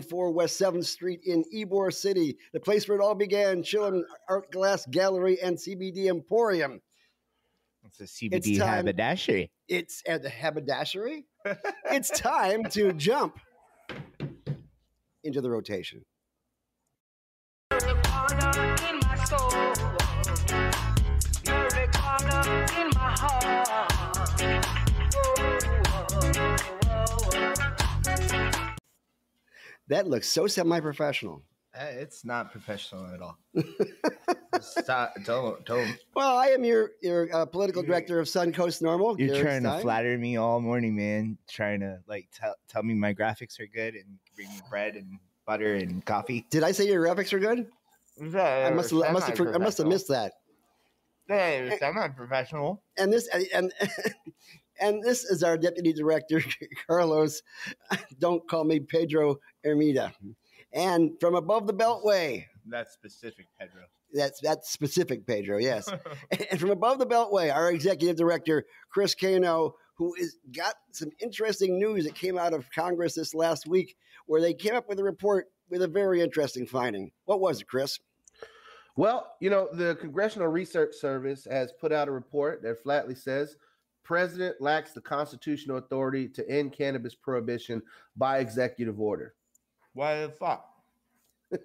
Sunday, 14 West 7th Street in Ybor City, the place where it all began, Chillum Art Glass Gallery and CBD Emporium. It's a CBD time. haberdashery. It's at the haberdashery. it's time to jump into the rotation. That looks so semi-professional. Uh, It's not professional at all. Stop! Don't don't. Well, I am your your uh, political director of Suncoast NORML. You're Garrett trying to flatter me all morning, man. Trying to like tell tell me my graphics are good and bring me bread and butter and coffee. Did I say your graphics are good? I must have, I must have, I must have missed that. Hey, I'm not professional. And this and and this is our deputy director Carlos. Don't call me Pedro Ermida. And from above the Beltway, That's specific, Pedro. that's that's specific Pedro, yes. and from above the Beltway, our executive director Chris Cano, who is got some interesting news that came out of Congress this last week, where they came up with a report with a very interesting finding. What was it, Chris? Well, you know, the Congressional Research Service has put out a report that flatly says president lacks the constitutional authority to end cannabis prohibition by executive order. Why the fuck?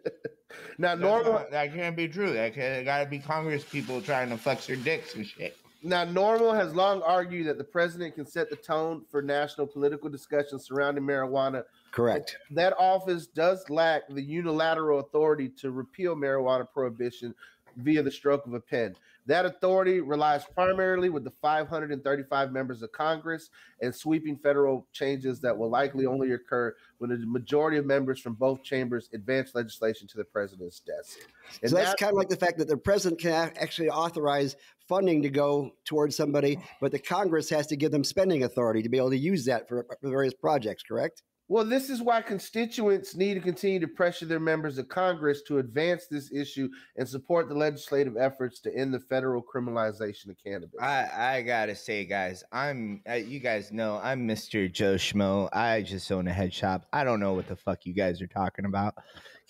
Now, That's normal not- that can't be true. That can, it gotta be Congress people trying to flex their dicks and shit. now NORML has long argued that the president can set the tone for national political discussion surrounding marijuana. Correct. That office does lack the unilateral authority to repeal marijuana prohibition via the stroke of a pen. That authority relies primarily with the 535 members of Congress and sweeping federal changes that will likely only occur when a majority of members from both chambers advance legislation to the president's desk. And so that's that- kind of like the fact that the president can ac- actually authorize funding to go towards somebody, but the Congress has to give them spending authority to be able to use that for, for various projects. Correct? Well, this is why constituents need to continue to pressure their members of Congress to advance this issue and support the legislative efforts to end the federal criminalization of cannabis. I I gotta say, guys, I'm uh, you guys know I'm Mr. Joe Schmo. I just own a head shop. I don't know what the fuck you guys are talking about.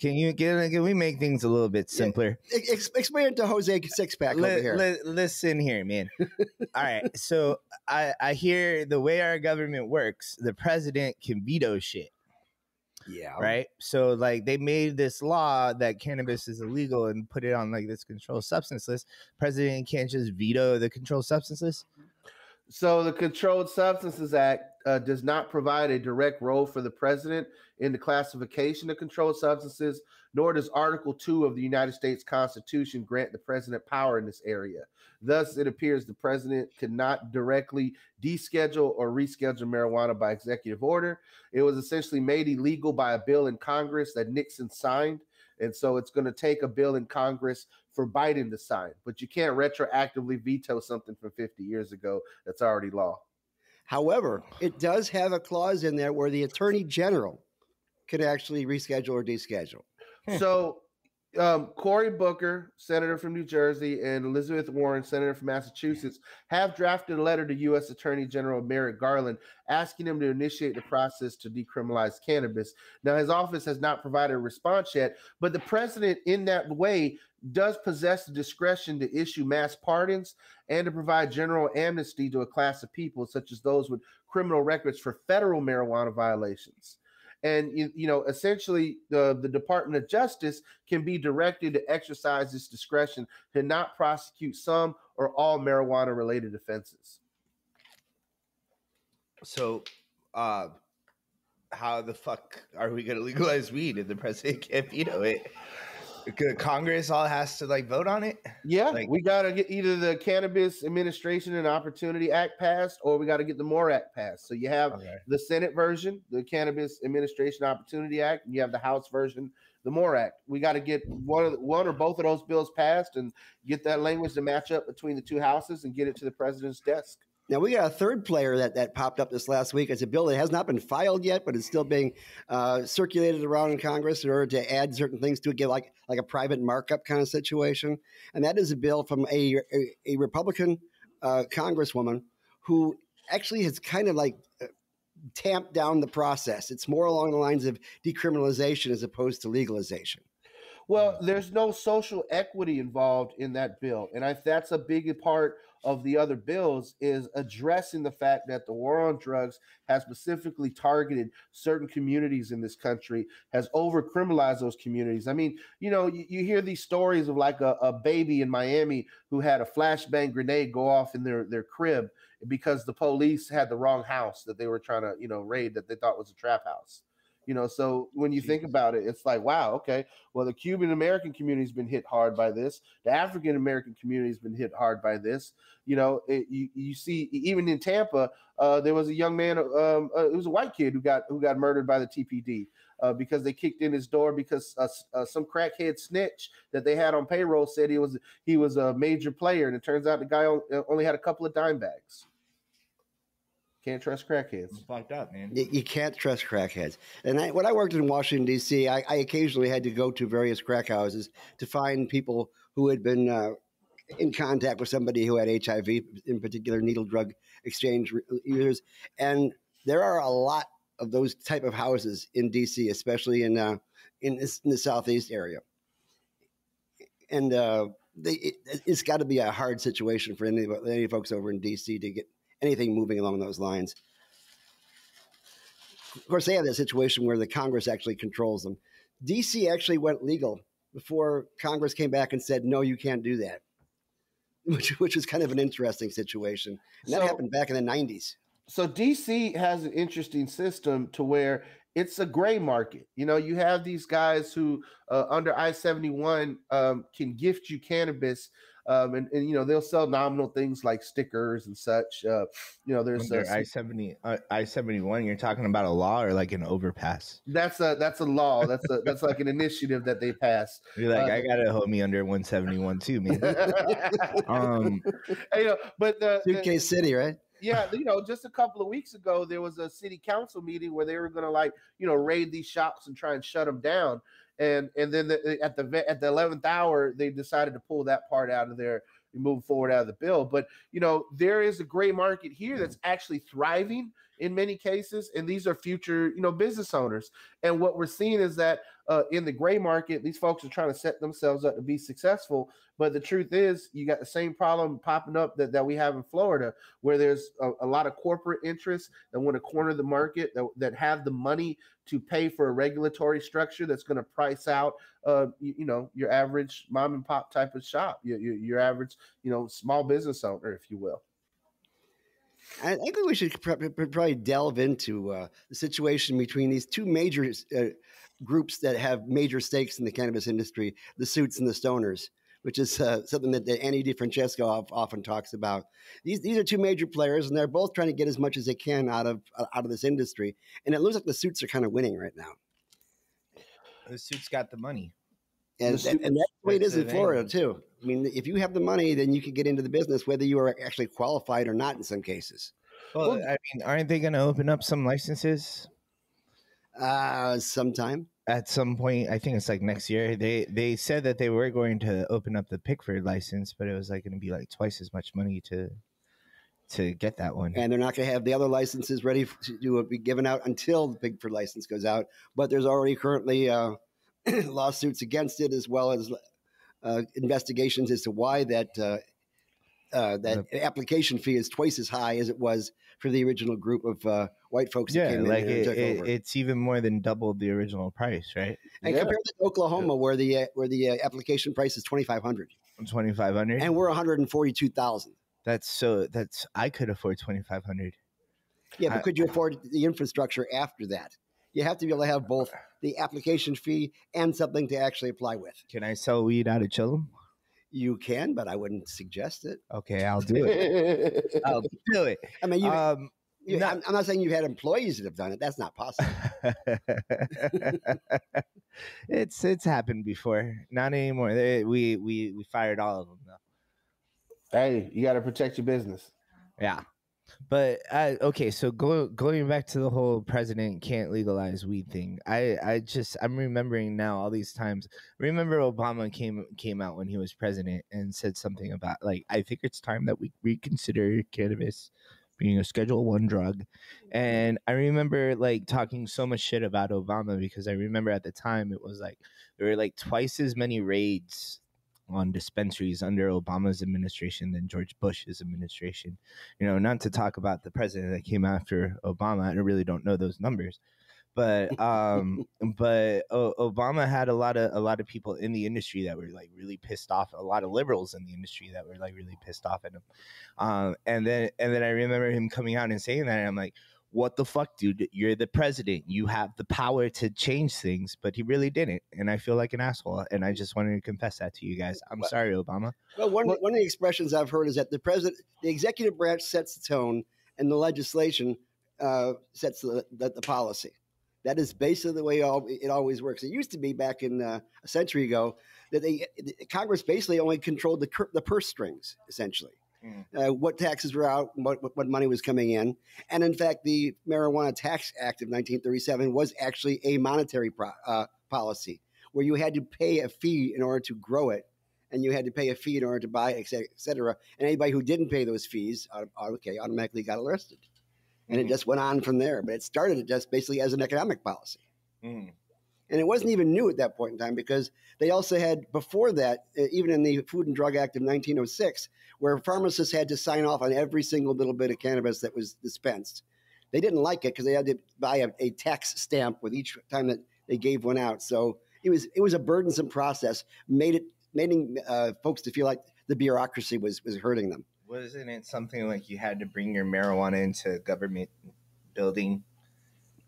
Can you can, uh, can we make things a little bit Yeah. simpler? Ex- explain it to Jose Sixpack over here. li- listen here, man. All right, so I I hear the way our government works, the president can veto shit, yeah. right? So like they made this law that cannabis is illegal and put it on like this controlled substance list. President can't just veto the controlled substance list. So the Controlled Substances Act uh, does not provide a direct role for the president in the classification of controlled substances, nor does Article 2 of the United States Constitution grant the president power in this area. Thus, it appears the president could not directly deschedule or reschedule marijuana by executive order. It was essentially made illegal by a bill in Congress that Nixon signed. And so it's going to take a bill in Congress for Biden to sign, but you can't retroactively veto something from 50 years ago that's already law. However, it does have a clause in there where the attorney general can actually reschedule or deschedule. so, um, Cory Booker, senator from New Jersey, and Elizabeth Warren, senator from Massachusetts, have drafted a letter to U.S. Attorney General Merrick Garland asking him to initiate the process to decriminalize cannabis. Now, his office has not provided a response yet, but the president, in that way, does possess the discretion to issue mass pardons and to provide general amnesty to a class of people, such as those with criminal records for federal marijuana violations. And you, you know, essentially, the the Department of Justice can be directed to exercise its discretion to not prosecute some or all marijuana related offenses. So, uh, how the fuck are we gonna legalize weed if the president can't veto it? Congress all has to like vote on it. Yeah, Like- we got to get either the Cannabis Administration and Opportunity Act passed, or we got to get the MORE Act passed. So you have Okay. the Senate version, the Cannabis Administration Opportunity Act, and you have the House version, the MORE Act. We got to get one of the, one or both of those bills passed and get that language to match up between the two houses and get it to the president's desk. Now we got a third player that, that popped up this last week. It's a bill that has not been filed yet, but it's still being uh, circulated around in Congress in order to add certain things to it, get like like a private markup kind of situation. And that is a bill from a a, a Republican uh, Congresswoman who actually has kind of like uh, tamped down the process. It's more along the lines of decriminalization as opposed to legalization. Well, there's no social equity involved in that bill, and I that's a big part of the other bills is addressing the fact that the war on drugs has specifically targeted certain communities in this country, has over criminalized those communities. I mean, you know, you, you hear these stories of like a, a baby in Miami who had a flashbang grenade go off in their their crib because the police had the wrong house that they were trying to you know raid that they thought was a trap house. You know, so when you think about it, it's like, wow, okay, well, the Cuban American community's been hit hard by this. The African American community's been hit hard by this. You know, it, you you see even in Tampa, uh, there was a young man. Um, uh, it was a white kid who got who got murdered by the TPD uh, because they kicked in his door because uh, uh, some crackhead snitch that they had on payroll said he was he was a major player, and it turns out the guy uh, only had a couple of dime bags. Can't trust crackheads. It's fucked up, man. You, you can't trust crackheads. And I, when I worked in Washington D.C., I, I occasionally had to go to various crack houses to find people who had been uh, in contact with somebody who had HIV, in particular needle drug exchange users. And there are a lot of those type of houses in D.C., especially in uh, in, this, in the southeast area. And uh, they, it, it's got to be a hard situation for any, any folks over in D.C. to get anything moving along those lines of course, they have that situation where the Congress actually controls them. DC actually went legal before Congress came back and said, no, you can't do that, which, which was kind of an interesting situation. And that So- happened back in the 90s. so DC has an interesting system to where it's a gray market. You know, you have these guys who uh, under I seventy one um, can gift you cannabis, um, and, and you know they'll sell nominal things like stickers and such. Uh, you know, there's uh, I seventy uh, I seventy one. You're talking about a law or like an overpass? that's a that's a law. That's a that's like an initiative that they passed. You're like, Uh, I gotta hold me under one seventy one too, man. um, you know, but the, the- Suitcase City, right? yeah, you know, just a couple of weeks ago, there was a city council meeting where they were going to like, you know, raid these shops and try and shut them down. And and then the, at the at the eleventh hour, they decided to pull that part out of there and move forward out of the bill. But you know, there is a gray market here that's actually thriving in many cases, and these are future, you know, business owners. And what we're seeing is that uh, in the gray market, these folks are trying to set themselves up to be successful. But the truth is, you got the same problem popping up that, that we have in Florida, where there's a, a lot of corporate interests that want to corner the market, that, that have the money to pay for a regulatory structure that's going to price out, uh, you, you know, your average mom and pop type of shop, your, your, your average, you know, small business owner, if you will. I think we should pr- pr- probably delve into uh, the situation between these two major uh, groups that have major stakes in the cannabis industry the suits and the stoners, which is uh, something that, that Annie DiFrancesco often talks about. These, these are two major players, and they're both trying to get as much as they can out of, uh, out of this industry. And it looks like the suits are kind of winning right now. the suit's got the money. And, The suit- and that's the way it is in Florida, thing. too. I mean, if you have the money, then you can get into the business, whether you are actually qualified or not in some cases. Well, Well- I mean, aren't they going to open up some licenses Uh, sometime. At some point? I think it's like next year. They they said that they were going to open up the Pigford license, but it was like going to be like twice as much money to to get that one. and they're not going to have the other licenses ready to be given out until the Pigford license goes out. But there's already currently uh, lawsuits against it, as well as uh, investigations as to why that uh, uh, that application fee is twice as high as it was for the original group of uh, white folks that yeah, came in like and it, took it, over. it's even more than doubled the original price, right? and Yeah. compare to Oklahoma, where the uh, where the uh, application price is twenty five hundred, Twenty five hundred. and we're one hundred and forty two thousand. That's so. That's I could afford twenty five hundred. Yeah, but I- could you afford the infrastructure after that? You have to be able to have both the application fee and something to actually apply with. Can I sell weed out of Chillum? You can, but I wouldn't suggest it. Okay, I'll do it. I'll do it. I mean, you, Um, you no- I'm, I'm not saying you've had employees that have done it. That's not possible. it's it's happened before. Not anymore. They, we we we fired all of them though. hey, you got to protect your business. Yeah. But uh, okay, so go, going back to the whole president can't legalize weed thing. I, I just I'm remembering now all these times. Remember Obama came came out when he was president and said something about like I think it's time that we reconsider cannabis being a Schedule One drug. And I remember like talking so much shit about Obama because I remember at the time it was like there were like twice as many raids on dispensaries under Obama's administration than George Bush's administration. You know, not to talk about the president that came after Obama. I really don't know those numbers. But um but o- Obama had a lot of a lot of people in the industry that were like really pissed off, a lot of liberals in the industry that were like really pissed off at him. Um and then and then I remember him coming out and saying that and I'm like what the fuck, dude? You're the president. You have the power to change things, but he really didn't. And I feel like an asshole. And I just wanted to confess that to you guys. I'm Well- sorry, Obama. Well, one, Well- one of the expressions I've heard is that the president, the executive branch sets the tone, and the legislation uh, sets the, the, the policy. That is basically the way all, it always works. It used to be back in uh, a century ago that they Congress basically only controlled the the purse strings, essentially. Uh, what taxes were out, what, what money was coming in, and in fact, the Marijuana Tax Act of 1937 was actually a monetary pro- uh, policy where you had to pay a fee in order to grow it and you had to pay a fee in order to buy, et cetera, et cetera. And anybody who didn't pay those fees, okay, automatically got arrested. And it Mhm. just went on from there. But it started just basically as an economic policy. Mm. And it wasn't even new at that point in time because they also had, before that, even in the Food and Drug Act of 1906, where pharmacists had to sign off on every single little bit of cannabis that was dispensed. They didn't like it because they had to buy a, a tax stamp with each time that they gave one out. So it was it was a burdensome process, made it making uh, folks to feel like the bureaucracy was was hurting them. Wasn't it something like you had to bring your marijuana into a government building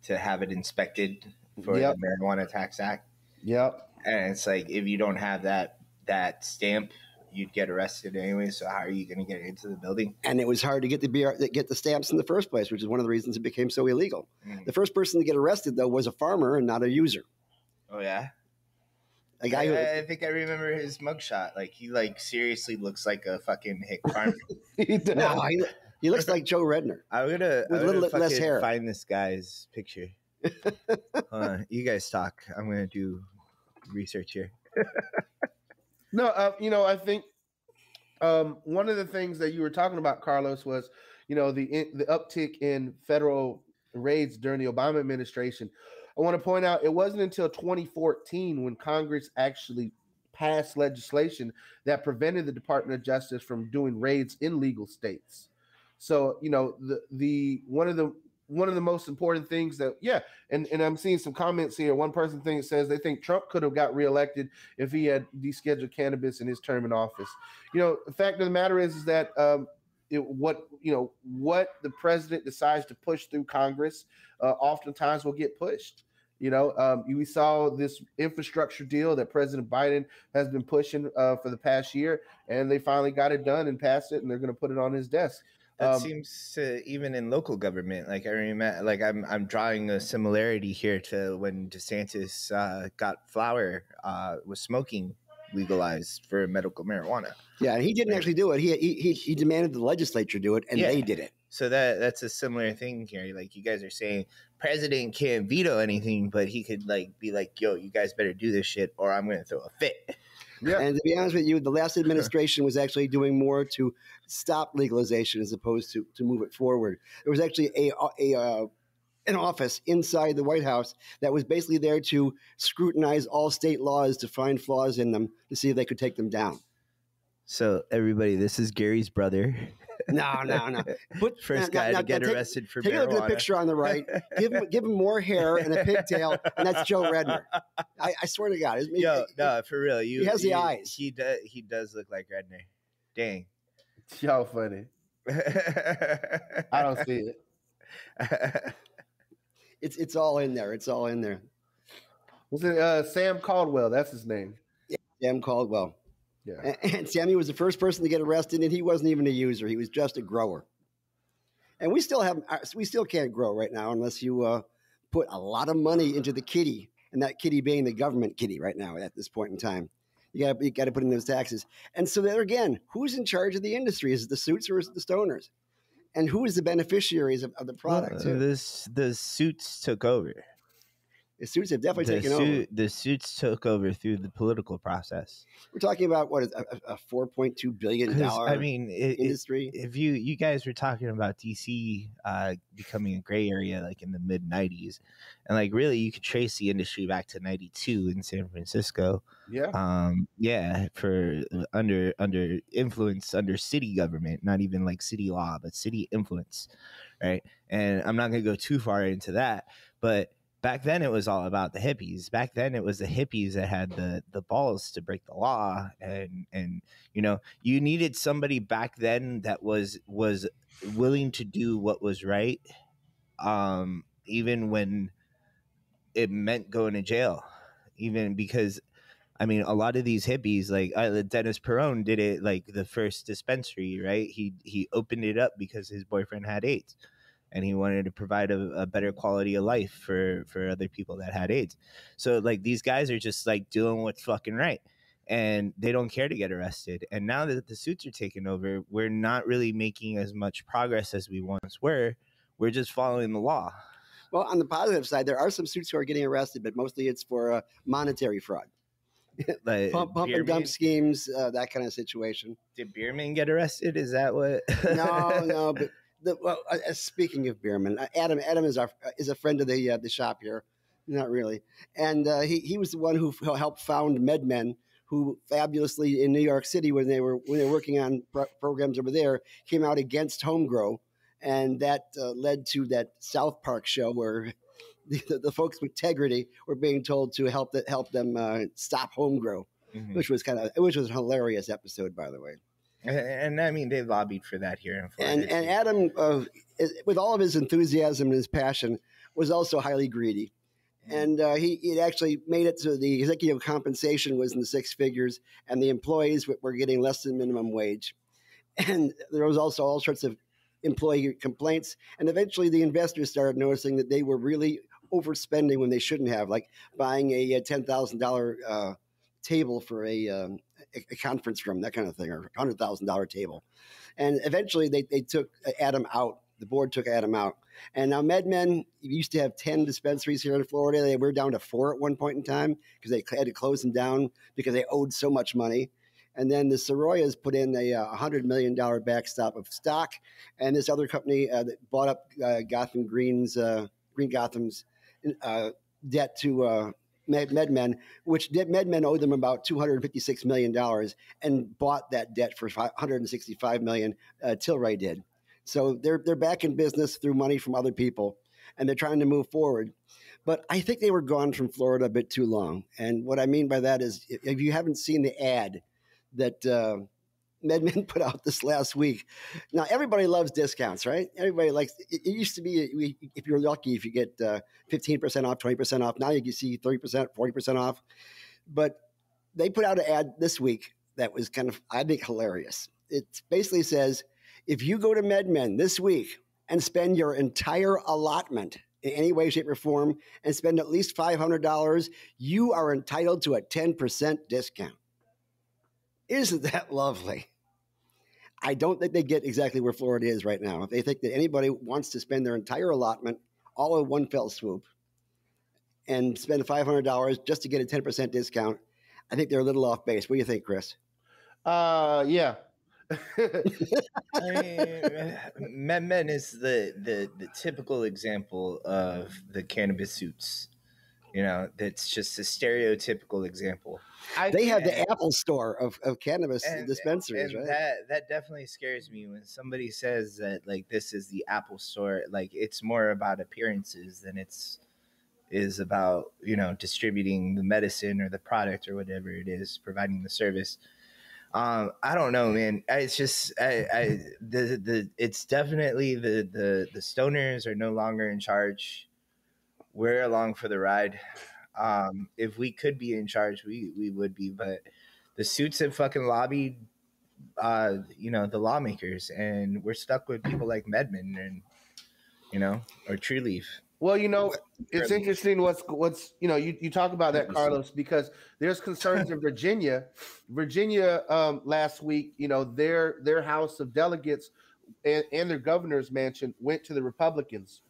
to have it inspected for Yep. the Marijuana Tax Act? Yep. And it's like if you don't have that that stamp, you'd get arrested anyway. So how are you going to get into the building? And it was hard to get the BR, get the stamps in the first place, which is one of the reasons it became so illegal. Mm. The first person to get arrested though was a farmer and not a user. Oh yeah, A guy who I, I think I remember his mugshot. Like he like seriously looks like a fucking hick farmer. He does. no, he, he looks like Joe Redner. I'm gonna, With I'm little less hair. find this guy's picture. On, you guys talk. I'm gonna do research here. No, uh, you know, I think um, one of the things that you were talking about, Carlos, was you know the the uptick in federal raids during the Obama administration. I want to point out it wasn't until 2014 when Congress actually passed legislation that prevented the Department of Justice from doing raids in legal states. So you know the the one of the one of the most important things that yeah, and and I'm seeing some comments here. One person thing says they think Trump could have got reelected if he had descheduled cannabis in his term in office. You know, the fact of the matter is, is that um, it, what you know, what the president decides to push through Congress, uh, oftentimes will get pushed. You know, um, we saw this infrastructure deal that President Biden has been pushing uh, for the past year, and they finally got it done and passed it, and they're going to put it on his desk. That Um, seems to even in local government. Like I remember, like I'm I'm drawing a similarity here to when DeSantis uh, got flower uh, was smoking legalized for medical marijuana. Yeah, and he didn't actually do it. He he he, he demanded the legislature do it, and Yeah. they did it. So that that's a similar thing here. Like you guys are saying, president can't veto anything, but he could like be like, "Yo, you guys better do this shit, or I'm going to throw a fit." Yeah. And to be honest with you, the last administration was actually doing more to stop legalization as opposed to to move it forward. There was actually a a uh, an office inside the White House that was basically there to scrutinize all state laws to find flaws in them to see if they could take them down. So everybody, this is Gary's brother, No, no, no. Put, first now- guy now- to get take- arrested for Take a look at the picture on the right. Give him, give him more hair and a pigtail, and that's Joe Redner. I, I swear to God, it's- Yo, no, for real. You, has the you- eyes. He does. He does look like Redner. Dang. Y'all funny. I don't see it. it's it's all in there. It's all in there. Was it uh, Sam Caldwell? That's his name. Sam Caldwell. Yeah. And, Sammy was the first person to get arrested, and he wasn't even a user. He was just a grower. And we still have uh, we still can't grow right now unless you uh, put a lot of money into the kitty, and that kitty being the government kitty right now at this point in time. You got you got to put in those taxes. And so there again, who's in charge of the industry? Is it the suits or is it the stoners? And who is the beneficiaries of, of the product? Well, this the suits took over. The suits have definitely The, taken over. the suits took over through the political process. We're talking about what is a, a four point two billion dollar I mean, it, it, industry. if you you guys were talking about DC uh, becoming a gray area like in the mid '90s, and like really you could trace the industry back to '92 in San Francisco. Yeah. Um, yeah, for uh, under under influence under city government, not even like city law, but city influence, right? And I'm not gonna go too far into that, but back then it was all about the hippies. Back then it was the hippies that had the the balls to break the law, and and you know you needed somebody back then that was was willing to do what was right, um, even when it meant going to jail, even because I mean, a lot of these hippies, like uh, Dennis Peron, did it like the first dispensary, right? He he opened it up because his boyfriend had AIDS, and he wanted to provide a, a better quality of life for for other people that had AIDS. So like these guys are just like doing what's fucking right, and they don't care to get arrested. And now that the suits are taken over, we're not really making as much progress as we once were. We're just following the law. Well, on the positive side, there are some suits who are getting arrested, but mostly it's for uh, monetary fraud, Like pump, pump and dump schemes, uh, that kind of situation. Did Bierman get arrested? Is that what? No, no, but the, well, uh, speaking of Bierman, uh, Adam, Adam is our uh, is a friend of the uh, the shop here, not really, and uh, he he was the one who f- helped found MedMen, who fabulously in New York City when they were when they were working on pro- programs over there came out against home grow, and that uh, led to that South Park show where. The, the, folks with integrity were being told to help the, help them uh, stop home grow, Mhm. which was kind of which was a hilarious episode, by the way. And, and I mean, they lobbied for that here in Florida. and and. Adam, uh, with all of his enthusiasm and his passion, was also highly greedy, and uh, he he actually made it so the executive compensation was in the six figures, and the employees were- getting less than minimum wage, and there was also all sorts of employee complaints, and eventually the investors started noticing that they were really overspending when they shouldn't have, like buying a, uh ten thousand dollar uh, table for a, um, a a conference room, that kind of thing, or a hundred thousand dollar table. And eventually they, they took Adam out. The board took Adam out. And now MedMen used to have 10 dispensaries here in Florida. They were down to four at one point in time because they had to close them down because they owed so much money. And then the Serruyas put in a uh, $100 million backstop of stock. And this other company uh, that bought up uh, Gotham Green's, uh, Green Gotham's uh, debt to uh, MedMen, which MedMen owed them about $256 million and bought that debt for 165 million. Uh, Tilray did. So they're they're back in business through money from other people, and they're trying to move forward. But I think they were gone from Florida a bit too long. And what I mean by that is, if- you haven't seen the ad that uh, MedMen put out this last week, now everybody loves discounts, right? Everybody likes. It, it used to be we- if you're lucky, if you get uh, fifteen percent off, twenty percent off. Now you can see thirty percent, forty percent off. But they put out an ad this week that was kind of I think hilarious. It basically says if you go to MedMen this week and spend your entire allotment in any way, shape, or form and spend at least $500, you are entitled to a 10% discount. Isn't that lovely? I don't think they get exactly where Florida is right now. If they think that anybody wants to spend their entire allotment all in one fell swoop and spend $500 just to get a 10% discount, I think they're a little off base. What do you think, Chris? Uh, yeah. I mean, MedMen is the, the the typical example of the cannabis suits. You know, that's just a stereotypical example. I, They have the Apple store of, of cannabis And- dispensaries, and right? that that definitely scares me when somebody says that like this is the Apple Store. Like it's more about appearances than it's is about you know distributing the medicine or the product or whatever it is, providing the service. Um, I don't know, man. It's just I, I the the it's definitely the the the stoners are no longer in charge we're along for the ride. Um, if we could be in charge, we we would be. But the suits have fucking lobbied, uh, you know, the lawmakers, and we're stuck with people like MedMen and you know, or Trulieve. Well, you know, it's interesting what's what's you know you, you talk about that Carlos because there's concerns in Virginia. Virginia um, last week, you know, their their House of Delegates and, and their governor's mansion went to the Republicans,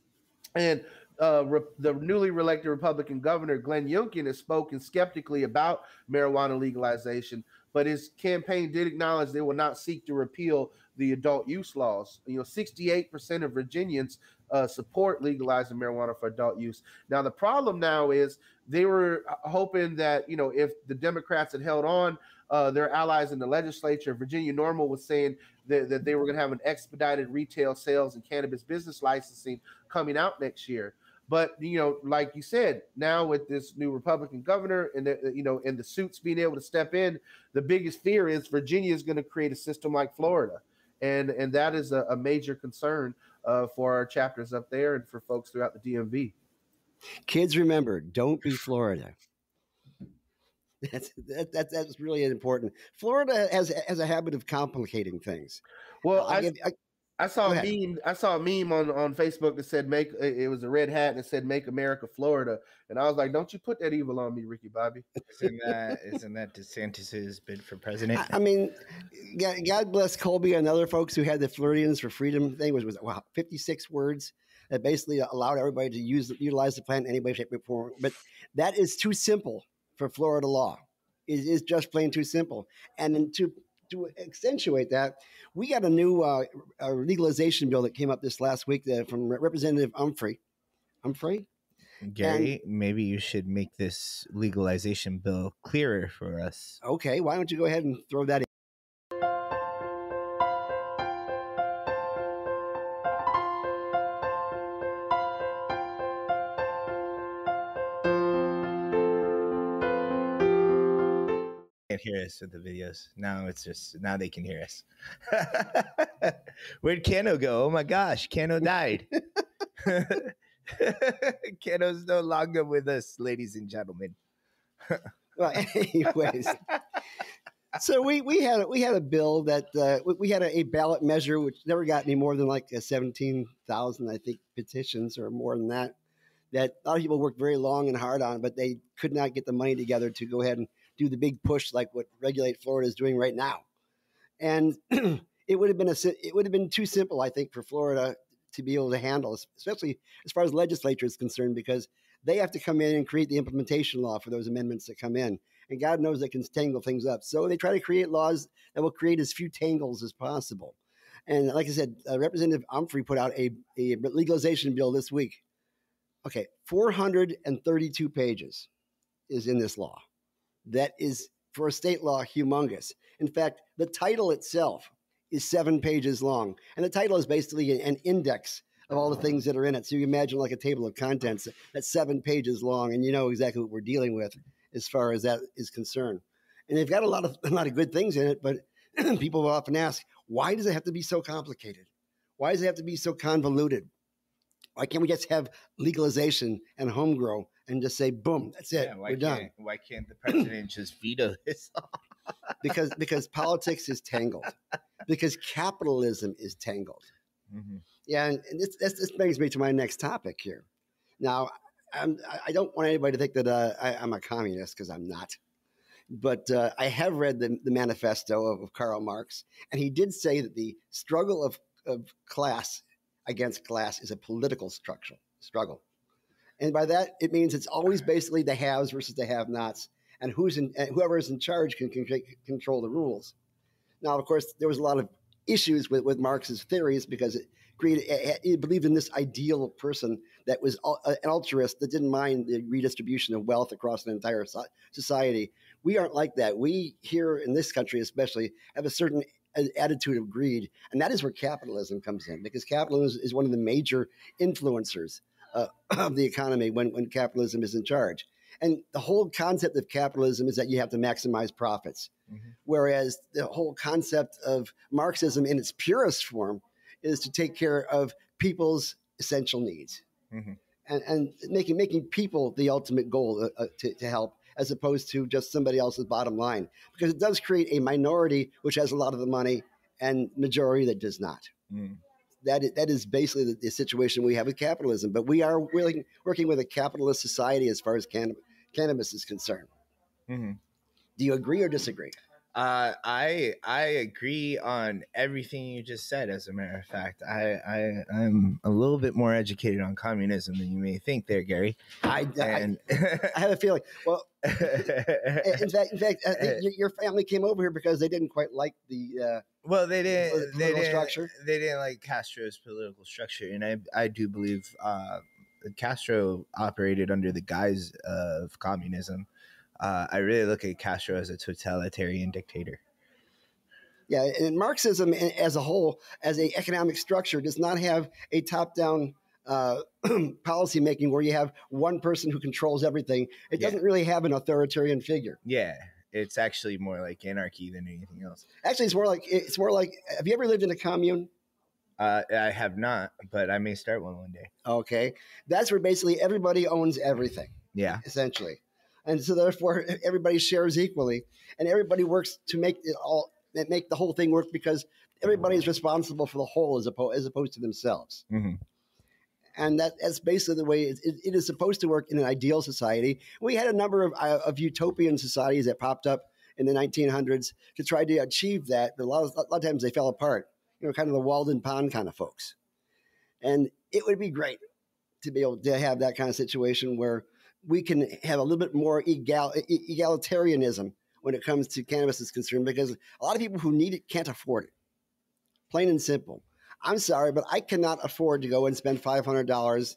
and uh, re- the newly elected Republican governor Glenn Youngkin has spoken skeptically about marijuana legalization, but his campaign did acknowledge they will not seek to repeal the adult use laws. You know, 68% of Virginians uh, support legalizing marijuana for adult use. Now, the problem now is they were hoping that, you know, if the Democrats had held on, uh, their allies in the legislature, Virginia NORML was saying that, that they were going to have an expedited retail sales and cannabis business licensing coming out next year. But you know, like you said, now with this new Republican governor and the, you know, and the suits being able to step in, the biggest fear is Virginia is going to create a system like Florida, and and that is a, a major concern uh, for our chapters up there and for folks throughout the DMV. Kids, remember, don't be Florida. That's that, that, that's really important. Florida has has a habit of complicating things. Well, I, give, I, I saw a meme. I saw a meme on, on Facebook that said "Make." It was a red hat and it said "Make America Florida," and I was like, "Don't you put that evil on me, Ricky Bobby." Isn't that isn't that DeSantis's bid for president? I, I mean, God bless Colby and other folks who had the Floridians for Freedom thing, which was wow, fifty six words that basically allowed everybody to use utilize the plant in any way, shape, or form. But that is too simple for Florida law. It is just plain too simple, and then to to accentuate that, we got a new uh, a legalization bill that came up this last week that, from Representative Humphrey. Humphrey? Gary, and, maybe you should make this legalization bill clearer for us. Okay, why don't you go ahead and throw that in? Us with the videos. Now it's just now they can hear us. Where'd Cano go? Oh my gosh, Cano died. Cano's no longer with us, ladies and gentlemen. well, anyways. so we we had we had a bill that uh, we had a, a, ballot measure which never got any more than like seventeen thousand I think petitions or more than that. That a lot of people worked very long and hard on, but they could not get the money together to go ahead and do the big push like what Regulate Florida is doing right now. And it would have been a it would have been too simple, I think, for Florida to be able to handle, especially as far as legislature is concerned, because they have to come in and create the implementation law for those amendments that come in. And God knows they can tangle things up. So they try to create laws that will create as few tangles as possible. And like I said, uh, Representative Humphrey put out a, a legalization bill this week. Okay, 432 pages is in this law that is, for a state law, humongous. In fact, the title itself is seven pages long. And the title is basically an index of all the things that are in it. So you imagine like a table of contents that's seven pages long, and you know exactly what we're dealing with as far as that is concerned. And they've got a lot of a lot of good things in it, but people often ask, why does it have to be so complicated? Why does it have to be so convoluted? Why can't we just have legalization and home grow and just say, boom, that's it. Yeah, We're done. Why can't the president just veto this? because because politics is tangled. Because capitalism is tangled. Mm-hmm. Yeah, and, and this, this, this brings me to my next topic here. Now, I'm, I don't want anybody to think that uh, I, am a communist because I'm not. But uh, I have read the, the manifesto of, of, Karl Marx, and he did say that the struggle of, of class against class is a political structure, struggle. And by that, it means it's always basically the haves versus the have nots, and who's in, and whoever is in charge can, can control the rules. Now, of course, there was a lot of issues with, with Marx's theories because it created, he believed in this ideal person that was uh, an altruist that didn't mind the redistribution of wealth across an entire society. We aren't like that. We here in this country, especially, have a certain uh, attitude of greed, and that is where capitalism comes in because capitalism is one of the major influencers uh, of the economy when, when capitalism is in charge. And the whole concept of capitalism is that you have to maximize profits. Mm-hmm. Whereas the whole concept of Marxism in its purest form is to take care of people's essential needs. Mm-hmm. and, and making making people the ultimate goal uh, uh, to, to help as opposed to just somebody else's bottom line because it does create a minority which has a lot of the money and majority that does not Mm. That is, that is basically the, the situation we have with capitalism but we are willing, working with a capitalist society as far as can, cannabis is concerned Mhm. do you agree or disagree Uh, I I agree on everything you just said. As a matter of fact, I I I'm a little bit more educated on communism than you may think, there, Gary. I, I, And I have a feeling well in fact in fact uh, your, your family came over here because they didn't quite like the uh, well, they didn't. They didn't. structure? They didn't like Castro's political structure, and I I do believe uh, Castro operated under the guise of communism. Uh, I really look at Castro as a totalitarian dictator. Yeah, and Marxism as a whole, as a economic structure, does not have a top-down uh, policy making where you have one person who controls everything. It Yeah. doesn't really have an authoritarian figure. Yeah, it's actually more like anarchy than anything else. Actually, it's more like it's more like. Have you ever lived in a commune? Uh, I have not, but I may start one one day. Okay, that's where basically everybody owns everything, Yeah. essentially, and so therefore everybody shares equally, and everybody works to make it all make the whole thing work because everybody is responsible for the whole as opposed as opposed to themselves. hmm and that, that's basically the way it, it, it is supposed to work in an ideal society. We had a number of, uh, of utopian societies that popped up in the 1900s to try to achieve that, but a lot, of, a lot of times they fell apart. You know, kind of the Walden Pond kind of folks. And it would be great to be able to have that kind of situation where we can have a little bit more egal, egalitarianism when it comes to cannabis is concerned, because a lot of people who need it can't afford it. Plain and simple. I'm sorry, but I cannot afford to go and spend five hundred dollars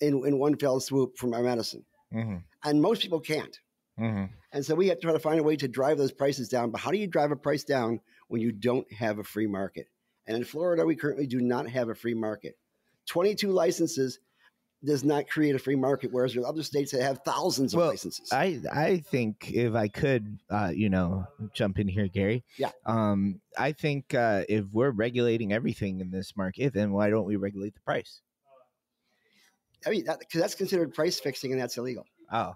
in in one fell swoop for my medicine, hmm and most people can't. hmm And so we have to try to find a way to drive those prices down. But how do you drive a price down when you don't have a free market? And in Florida, we currently do not have a free market. Twenty-two licenses does not create a free market, whereas there are other states that have thousands of Well, licenses. I I think if I could, uh, you know, jump in here, Gary. Yeah. Um, I think uh, if we're regulating everything in this market, then why don't we regulate the price? I mean, that, 'cause that's considered price fixing, and that's illegal. Oh.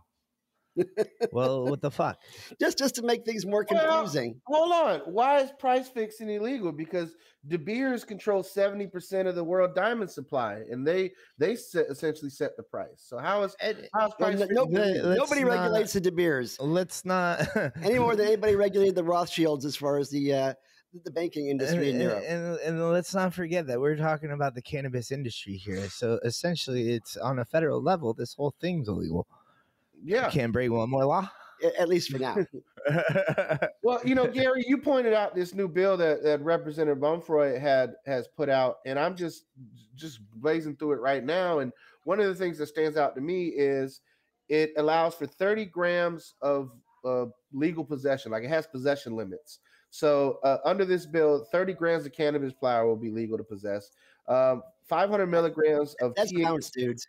Well, what the fuck? Just just to make things more Well, confusing. Hold on. Why is price fixing illegal? Because De Beers control seventy percent of the world diamond supply, and they they set, essentially set the price. So how is how is price no- fixing nobody illegal? nobody not- regulates the De Beers. Let's not any more than anybody regulated the Rothschilds as far as the uh, the banking industry in and, Europe. and, and let's not forget that we're talking about the cannabis industry here. So essentially, it's on a federal level. This whole thing's illegal. Yeah. You can't break one more law. At least for now. Well, you know, Gary, you pointed out this new bill that, that Representative Bumfroy had has put out, and I'm just just blazing through it right now. And one of the things that stands out to me is it allows for 30 grams of uh, legal possession, like it has possession limits. So uh, under this bill, 30 grams of cannabis flower will be legal to possess. Um, 500 milligrams of That's THC counts, dudes.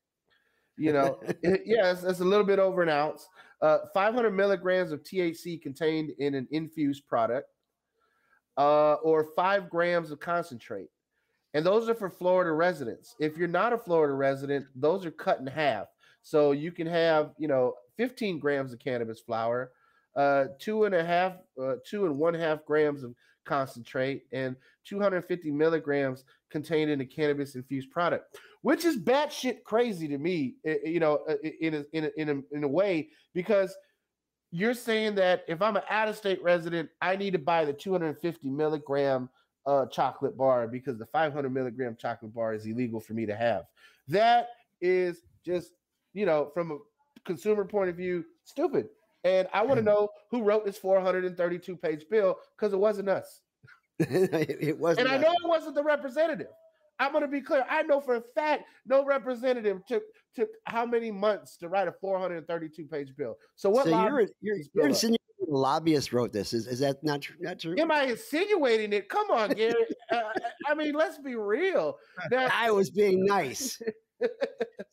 You know it- yes that's a little bit over an ounce. Uh 500 milligrams of thc contained in an infused product uh or five grams of concentrate. And those are for florida residents. If you're not a florida resident those are cut in half. So you can have you know 15 grams of cannabis flower uh two and a half uh, two and one half grams of concentrate and 250 milligrams contained in a cannabis infused product which is batshit crazy to me, i- i- you know, uh, in a, in a, in a, in a way, because you're saying that if I'm an out of state resident, I need to buy the 250 milligram uh, chocolate bar because the 500 milligram chocolate bar is illegal for me to have. That is just, you know, from a consumer point of view, stupid. And I want to know who wrote this 432 page bill because it wasn't us. it, it was. And I know it wasn't the representative. I'm going to be clear. I know for a fact no representative took took how many months to write a 432 page bill. So what So you're you're, you're insinuating lobbyist wrote this. Is, is that not true? Not true? am I insinuating it? Come on, Gary. uh, I mean, let's be real. Now, I was being nice.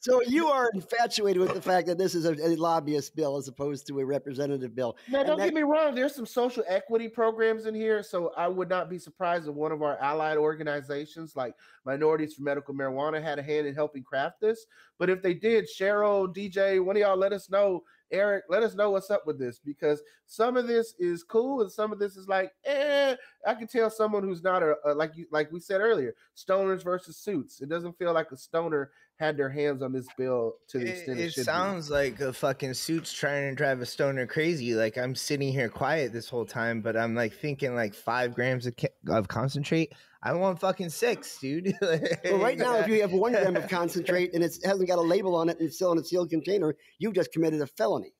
So you are infatuated with the fact that this is a, a lobbyist bill as opposed to a representative bill. Now, And don't that- get me wrong. There's some social equity programs in here, so I would not be surprised if one of our allied organizations, like Minorities for Medical Marijuana, had a hand in helping craft this. But if they did, Cheryl, DJ, one of y'all, let us know. Eric, let us know what's up with this because some of this is cool and some of this is like, eh. I can tell someone who's not a, a like you, like we said earlier, stoners versus suits. It doesn't feel like a stoner had their hands on this bill to the It, extent it, it should be. sounds like a fucking suit's trying to drive a stoner crazy. Like I'm sitting here quiet this whole time, but I'm like thinking like five grams of, ca- of concentrate. I want fucking six, dude. Well, right now, if you have one gram of concentrate and it hasn't got a label on it and it's still in a sealed container, you've just committed a felony.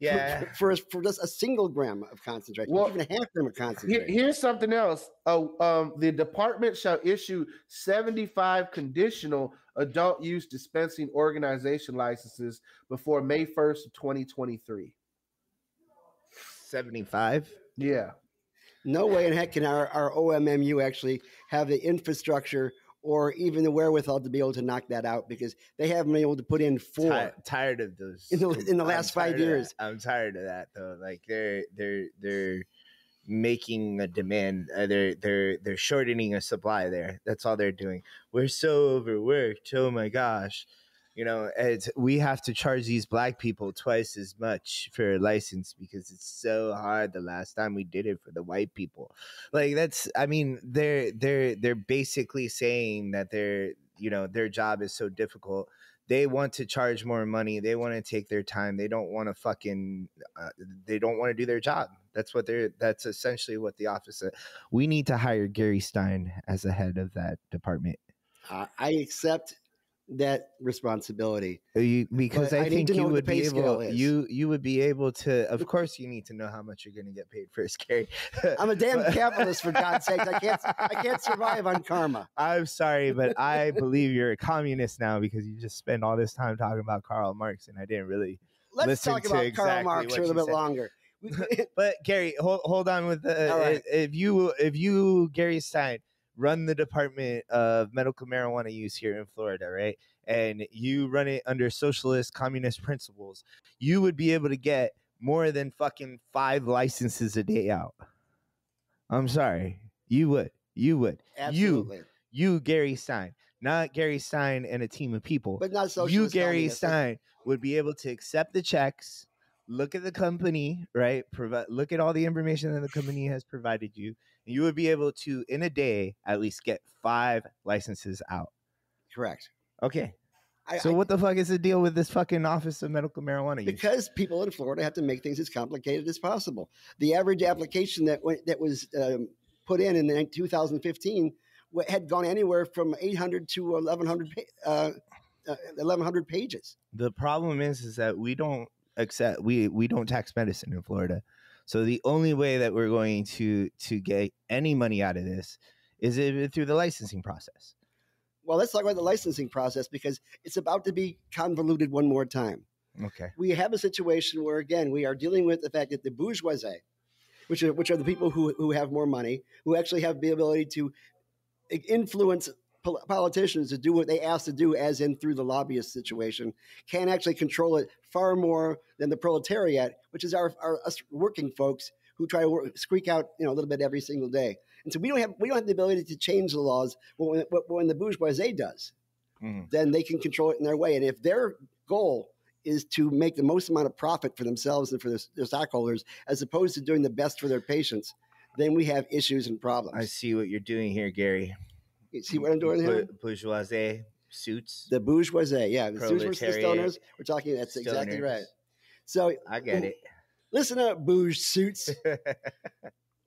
Yeah, For, for, for just a single gram of concentration, Well, even a half gram of Here- here's something else. Oh, um, the department shall issue 75 conditional adult use dispensing organization licenses before May 1st 2023. seventy-five. Yeah. No way in heck can our, our OMMU actually have the infrastructure or even the wherewithal to be able to knock that out because they haven't been able to put in four. Ti- tired of those In the- in the last five years. I'm tired of that though. Like they're they're they're making a demand. Uh, they're they're they're shortening a supply there. That's all they're doing. We're so overworked. Oh my gosh. You know, it's, we have to charge these black people twice as much for a license because it's so hard. The last time we did it for the white people, like that's. I mean, they're they're they're basically saying that their you know their job is so difficult. They want to charge more money. They want to take their time. They don't want to fucking uh, they don't want to do their job. That's what they're that's essentially what the office we need to hire gary stein as the head of that department. I accept that responsibility. You, because i I think you would be able you you would be able to of course you need to know how much you're going to get paid first gary I'm a damn capitalist for God's sakes. I can't I can't survive on karma. I'm sorry, but I believe you're a communist now because you just spend all this time talking about Karl Marx, and I didn't really Let's Listen talk to about exactly Karl Marx for a little bit said. longer. But Gary, hold hold on with the right. if you if you Gary Stein run the Department of Medical Marijuana Use here in Florida, right? And you run it under socialist communist principles, you would be able to get more than fucking five licenses a day out. I'm sorry, you would, you would, Absolutely. you Gary Stein, not Gary Stein and a team of people but not socialist. you gary communist. stein would be able to accept the checks look at the company right provide look at all the information that the company has provided you you would be able to in a day at least get five licenses out Correct. okay I, so I- what the fuck is the deal with this fucking office of medical marijuana use because people in Florida have to make things as complicated as possible. The average application that went, that was um, put in in the 2015 had gone anywhere from 800 to 1100 uh, uh, 1100 pages. the problem is is that we don't accept we we don't tax medicine in florida so the only way that we're going to to get any money out of this is through the licensing process Well, let's talk about the licensing process because it's about to be convoluted one more time. okay we have a situation where again we are dealing with the fact that the bourgeoisie, which are which are the people who who have more money, who actually have the ability to influence pol- politicians to do what they ask to do, as in through the lobbyist situation, can actually control it far more than the proletariat, which is our, our us working folks who try to work, squeak out you know a little bit every single day. And so we don't have we don't have the ability to change the laws. But when, when the bourgeoisie does, Mhm. then they can control it in their way. And if their goal is to make the most amount of profit for themselves and for their, their stockholders, as opposed to doing the best for their patients, then we have issues and problems. I see what you're doing here, Gary. See what I'm doing here? Bourgeoisie suits. The bourgeoisie, yeah, the versus the Proletariat, stoners. We're talking. That's exactly right. So I get it. listen up, bouge suits.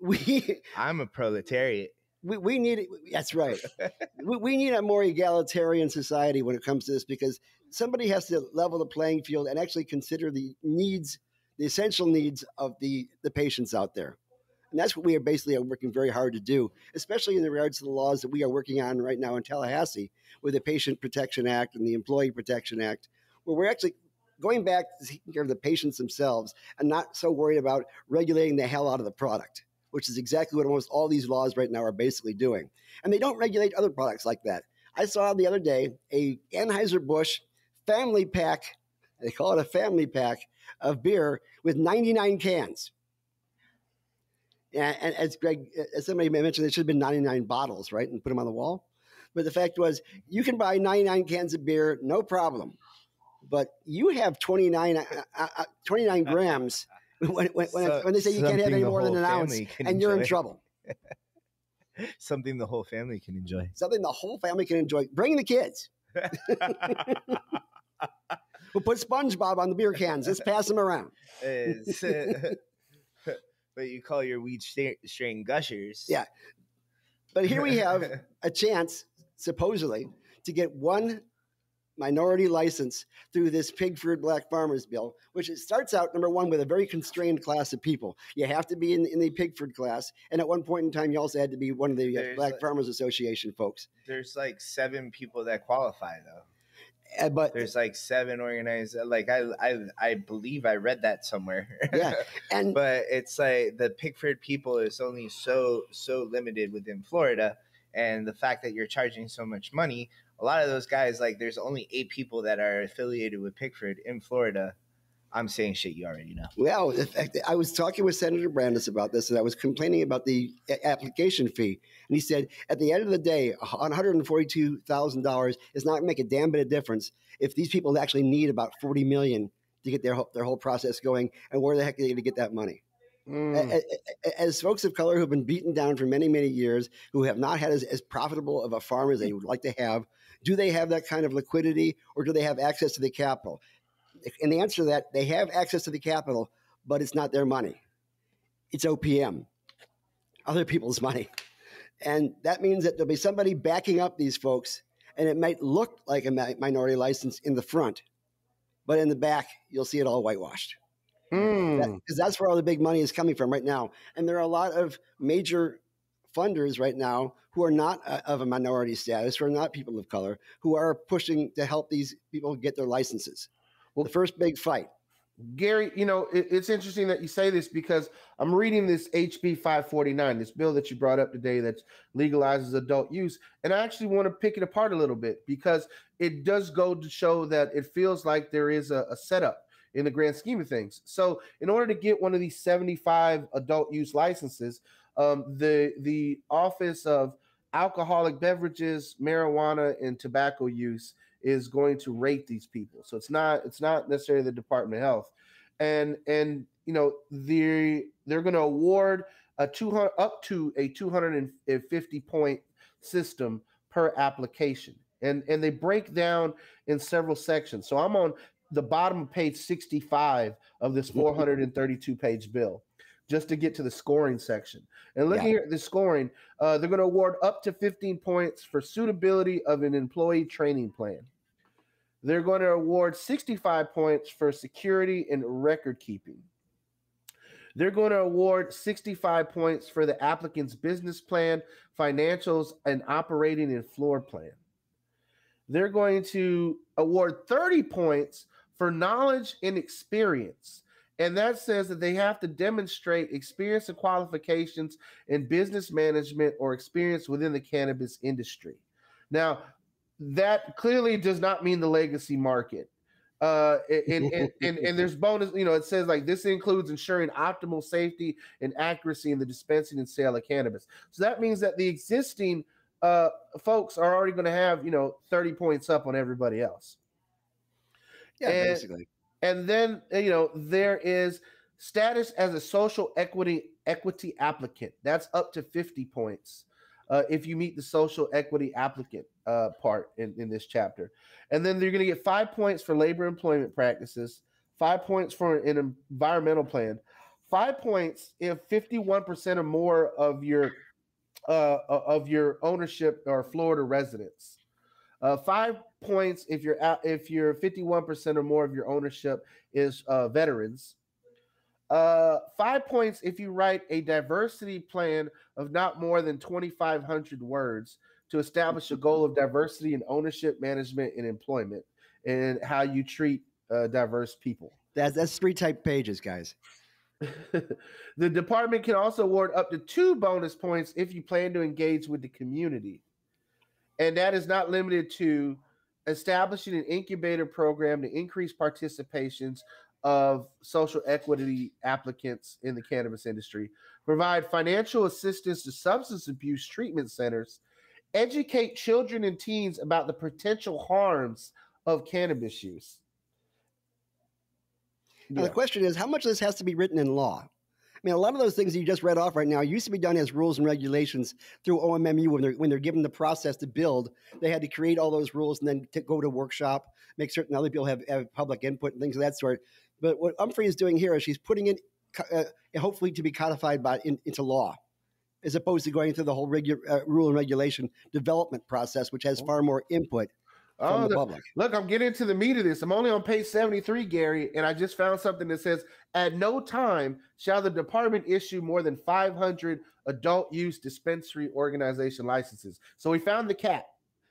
We I'm a proletariat. we, we need that's right we, we need a more egalitarian society when it comes to this because somebody has to level the playing field and actually consider the needs the essential needs of the the patients out there and that's what we are basically uh, working very hard to do especially in regards to the laws that we are working on right now in tallahassee with the patient protection act and the employee protection act where we're actually going back to taking care of the patients themselves and not so worried about regulating the hell out of the product which is exactly what almost all these laws right now are basically doing. And they don't regulate other products like that. I saw the other day a Anheuser Busch family pack. They call it a family pack of beer with 99 cans. And, and as Greg, as somebody mentioned, there should have been 99 bottles, right, and put them on the wall. But the fact was, you can buy 99 cans of beer, no problem. But you have 29, uh, uh, uh 29 grams when, when, so, when, they say you can't have any more than an ounce, and you're in trouble. Something the whole family can enjoy. Something the whole family can enjoy. Bring the kids. we'll put SpongeBob on the beer cans. Let's pass them around. But you call your weed strain gushers. Yeah. But here we have a chance, supposedly, to get one minority license through this Pigford Black Farmers Bill, which it starts out number one with a very constrained class of people. You have to be in, in the Pigford class, and at one point in time, you also had to be one of the uh, Black like, Farmers Association folks. There's like seven people that qualify though. Uh, but there's like seven organized. Like I, I, I believe I read that somewhere. Yeah, and but it's like the Pigford people is only so so limited within Florida, and the fact that you're charging so much money a lot of those guys, like there's only eight people that are affiliated with Pigford in Florida. I'm saying shit you already know. Well, in fact, I was talking with Senator Brandes about this, and I was complaining about the application fee, and he said, at the end of the day, $142,000 is not going to make a damn bit of difference if these people actually need about 40 million to get their their whole process going, and where the heck are they going to get that money? Mm. As folks of color who've been beaten down for many, many years, who have not had as, as profitable of a farm as they would like to have, do they have that kind of liquidity or do they have access to the capital? And the answer to that, they have access to the capital, but it's not their money. It's OPM, other people's money. And that means that there'll be somebody backing up these folks, and it might look like a minority license in the front, but in the back, you'll see it all whitewashed. Because that, that's where all the big money is coming from right now. And there are a lot of major funders right now who are not uh, of a minority status, who are not people of color, who are pushing to help these people get their licenses. Well, the first big fight. Gary, you know, it, it's interesting that you say this because I'm reading this HB 549, this bill that you brought up today that legalizes adult use. And I actually want to pick it apart a little bit because it does go to show that it feels like there is a, a setup in the grand scheme of things. So, in order to get one of these 75 adult use licenses, um, the the Office of Alcoholic Beverages, Marijuana, and Tobacco Use is going to rate these people. So it's not it's not necessarily the Department of Health, and and you know they they're going to award a 200 up to a 250 point system per application and and they break down in several sections so i'm on the bottom of page 65 of this 432 page bill just to get to the scoring section. And looking yeah. at the scoring, uh, they're going to award up to 15 points for suitability of an employee training plan. They're going to award 65 points for security and record keeping. They're going to award 65 points for the applicant's business plan, financials, and operating and floor plan. They're going to award 30 points for knowledge and experience and that says that they have to demonstrate experience and qualifications in business management or experience within the cannabis industry. Now, that clearly does not mean the legacy market. Uh, and, and, and, and, there's bonus, you know, it says like this includes ensuring optimal safety and accuracy in the dispensing and sale of cannabis. So that means that the existing uh, folks are already going to have, you know, 30 points up on everybody else. Yeah, and, basically. And then uh, you know there is status as a social equity equity applicant. That's up to 50 points uh, if you meet the social equity applicant uh, part in, in this chapter. And then you're going to get five points for labor employment practices, five points for an environmental plan, five points if 51% or more of your uh, of your ownership are Florida residents. Uh, five points if you're out, if you're 51% or more of your ownership is uh, veterans. Uh, five points if you write a diversity plan of not more than 2,500 words to establish a goal of diversity in ownership, management, and employment, and how you treat uh, diverse people. That's that's three type pages, guys. the department can also award up to two bonus points if you plan to engage with the community. And that is not limited to establishing an incubator program to increase participations of social equity applicants in the cannabis industry, provide financial assistance to substance abuse treatment centers, educate children and teens about the potential harms of cannabis use. Now, yeah. the question is how much of this has to be written in law? I mean, a lot of those things you just read off right now used to be done as rules and regulations through OMMU when they're when they're given the process to build. They had to create all those rules and then to go to workshop, make certain other people have, have public input and things of that sort. But what Humphrey is doing here is she's putting it, uh, hopefully, to be codified by in, into law, as opposed to going through the whole regu- uh, rule and regulation development process, which has oh. far more input from oh, the public. Look, I'm getting to the meat of this. I'm only on page 73, Gary, and I just found something that says, "At no time shall the department issue more than 500 adult use dispensary organization licenses." So we found the cap.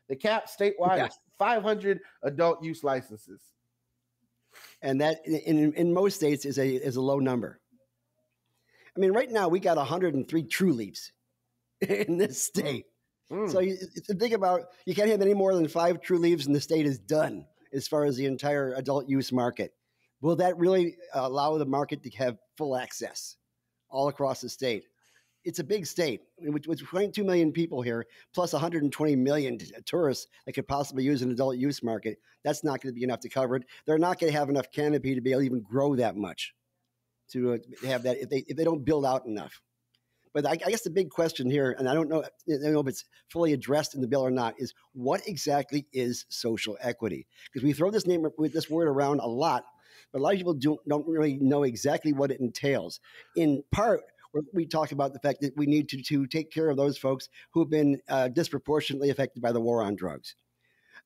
The cap statewide yeah. is 500 adult use licenses and that in, in most states is a is a low number. I mean, right now we got 103 Trulieves in this state. Mm. So you, to think about, you can't have any more than five Trulieves, and the state is done as far as the entire adult use market. Will that really allow the market to have full access all across the state? it's a big state with, with 22 million people here, plus 120 million tourists that could possibly use an adult use market. That's not going to be enough to cover it. They're not going to have enough canopy to be able to even grow that much to uh, have that if they if they don't build out enough. But I, I, guess the big question here, and I don't know, I don't know if it's fully addressed in the bill or not, is what exactly is social equity? Because we throw this name with this word around a lot, but a lot of people don't, don't really know exactly what it entails. In part, we talk about the fact that we need to, to take care of those folks who have been uh, disproportionately affected by the war on drugs.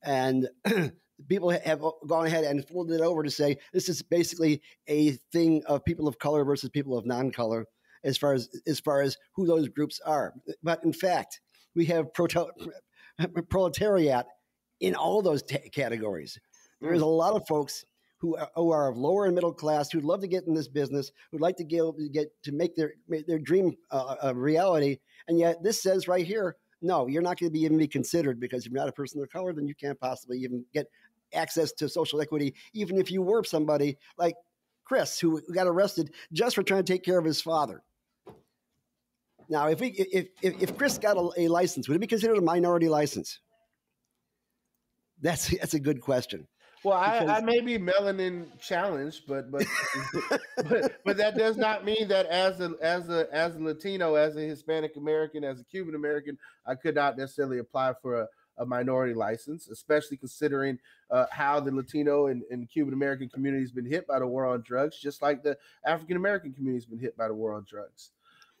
And people have gone ahead and folded it over to say this is basically a thing of people of color versus people of non-color as far as as far as who those groups are. But in fact, we have proto- proletariat in all those t- categories. There is a lot of folks who are, of lower and middle class who'd love to get in this business, who'd like to get, get to make their their dream uh, a reality, and yet this says right here, no, you're not going to be even be considered because you're not a person of color, then you can't possibly even get access to social equity, even if you were somebody like Chris, who got arrested just for trying to take care of his father. Now, if we if if, if Chris got a, a license, would it be considered a minority license? That's that's a good question. Well, I, I, may be melanin challenged, but but, but but that does not mean that as a as a as a Latino, as a Hispanic American, as a Cuban American, I could not necessarily apply for a, a minority license, especially considering uh, how the Latino and, and Cuban American community has been hit by the war on drugs, just like the African American community has been hit by the war on drugs.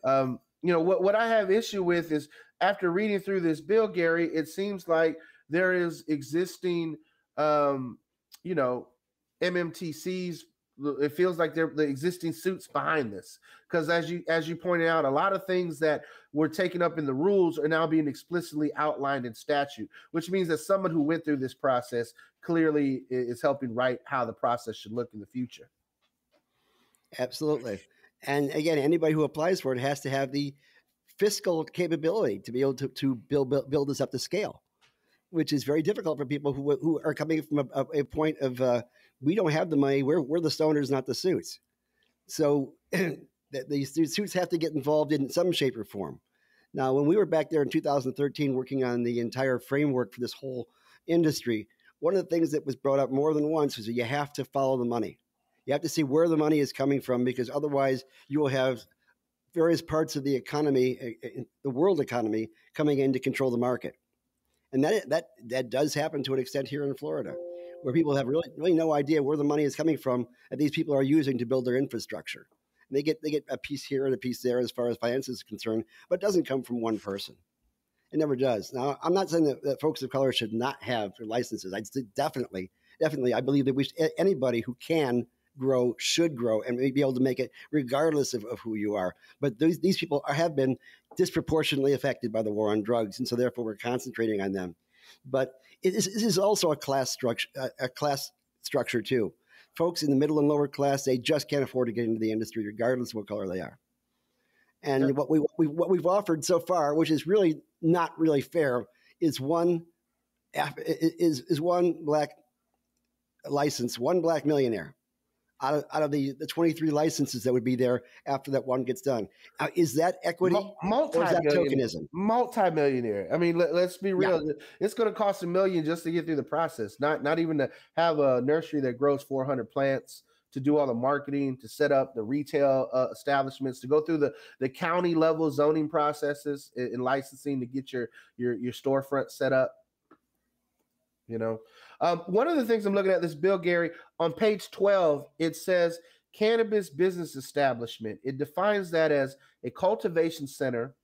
Um, you know what what I have issue with is after reading through this bill, Gary, it seems like there is existing um, you know, MMTCs. It feels like they're the existing suits behind this because, as you as you pointed out, a lot of things that were taken up in the rules are now being explicitly outlined in statute, which means that someone who went through this process clearly is helping write how the process should look in the future. Absolutely, and again, anybody who applies for it has to have the fiscal capability to be able to, to build, build build this up to scale which is very difficult for people who, who are coming from a, a point of uh, we don't have the money. We're, we're the stoners, not the suits. So these suits have to get involved in some shape or form. Now, when we were back there in 2013 working on the entire framework for this whole industry, one of the things that was brought up more than once was that you have to follow the money. You have to see where the money is coming from because otherwise you will have various parts of the economy, eh, eh, the world economy, coming in to control the market and that that that does happen to an extent here in Florida, where people have really really no idea where the money is coming from that these people are using to build their infrastructure. And they get they get a piece here and a piece there as far as finances is concerned, but it doesn't come from one person. It never does. Now, I'm not saying that, that folks of color should not have licenses. I definitely, definitely, I believe that we should, anybody who can grow should grow and be able to make it regardless of, of who you are. But these, these people are, have been disproportionately affected by the war on drugs, and so therefore we're concentrating on them. But it is, this is also a class structure, a class structure too. Folks in the middle and lower class, they just can't afford to get into the industry, regardless of what color they are. And what we, what we what we've offered so far, which is really not really fair, is one is is one black license, one black millionaire out of, out of the, the 23 licenses that would be there after that one gets done. Uh, is that equity multi- or is that tokenism? Multi-millionaire. I mean, let, us be real. Yeah. It's going to cost a million just to get through the process. Not not even to have a nursery that grows 400 plants to do all the marketing, to set up the retail uh, establishments, to go through the, the county level zoning processes and licensing to get your your your storefront set up. You know, um, one of the things I'm looking at this bill, Gary, on page 12, it says cannabis business establishment. It defines that as a cultivation center,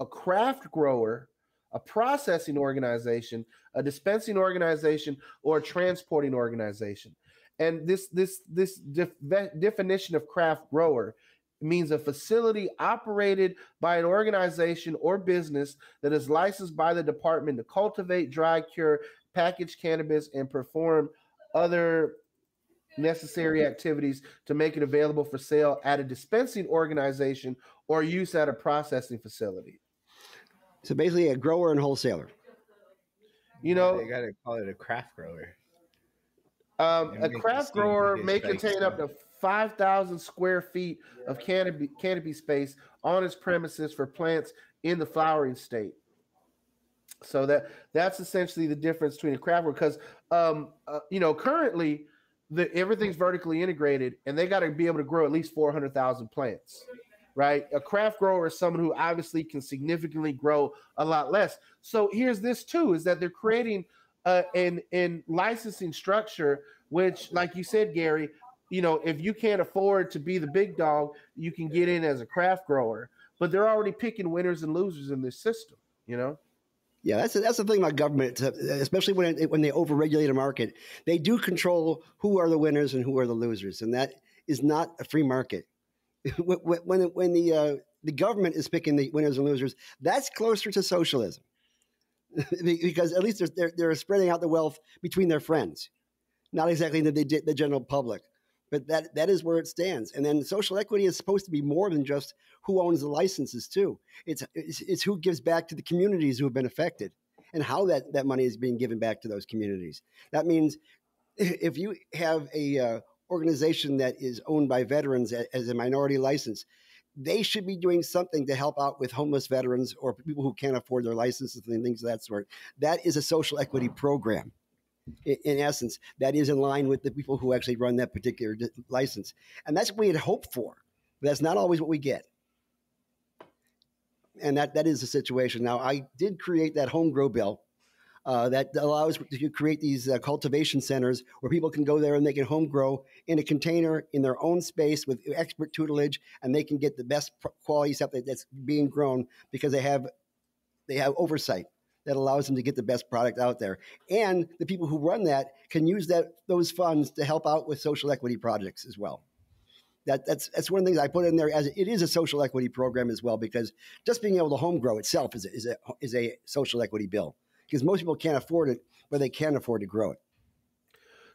a craft grower, a processing organization, a dispensing organization, or a transporting organization. And this this this def- definition of craft grower means a facility operated by an organization or business that is licensed by the department to cultivate, dry, cure, package cannabis, and perform other necessary activities to make it available for sale at a dispensing organization or use at a processing facility. So basically, a grower and wholesaler. You know, they got to call it a craft grower. Um, a craft grower may contain up to 5,000 square feet of canopy, canopy space on its premises for plants in the flowering state. So that that's essentially the difference between a craft grower because um, uh, you know currently the everything's vertically integrated and they got to be able to grow at least 400,000 plants. Right? A craft grower is someone who obviously can significantly grow a lot less. So here's this too is that they're creating uh, an in licensing structure which like you said Gary, you know, if you can't afford to be the big dog, you can get in as a craft grower. But they're already picking winners and losers in this system, you know? Yeah, that's that's the thing about government, especially when when they overregulate a market. They do control who are the winners and who are the losers, and that is not a free market. when when the uh, the government is picking the winners and losers, that's closer to socialism, because at least they're, they're, they're spreading out the wealth between their friends, not exactly the the general public but that that is where it stands. And then social equity is supposed to be more than just who owns the licenses too. It's it's, it's who gives back to the communities who have been affected and how that that money is being given back to those communities. That means if you have a uh, organization that is owned by veterans as a minority license, they should be doing something to help out with homeless veterans or people who can't afford their licenses and things of that sort. That is a social equity program in essence, that is in line with the people who actually run that particular license. And that's what we had hoped for. But that's not always what we get. And that, that is the situation. Now, I did create that home grow bill uh, that allows to create these uh, cultivation centers where people can go there and they can home grow in a container in their own space with expert tutelage, and they can get the best quality stuff that's being grown because they have they have oversight that allows them to get the best product out there. And the people who run that can use that those funds to help out with social equity projects as well. That, that's that's one of the things I put in there as it is a social equity program as well because just being able to home grow itself is a, is a is a social equity bill because most people can't afford it, but they can afford to grow it.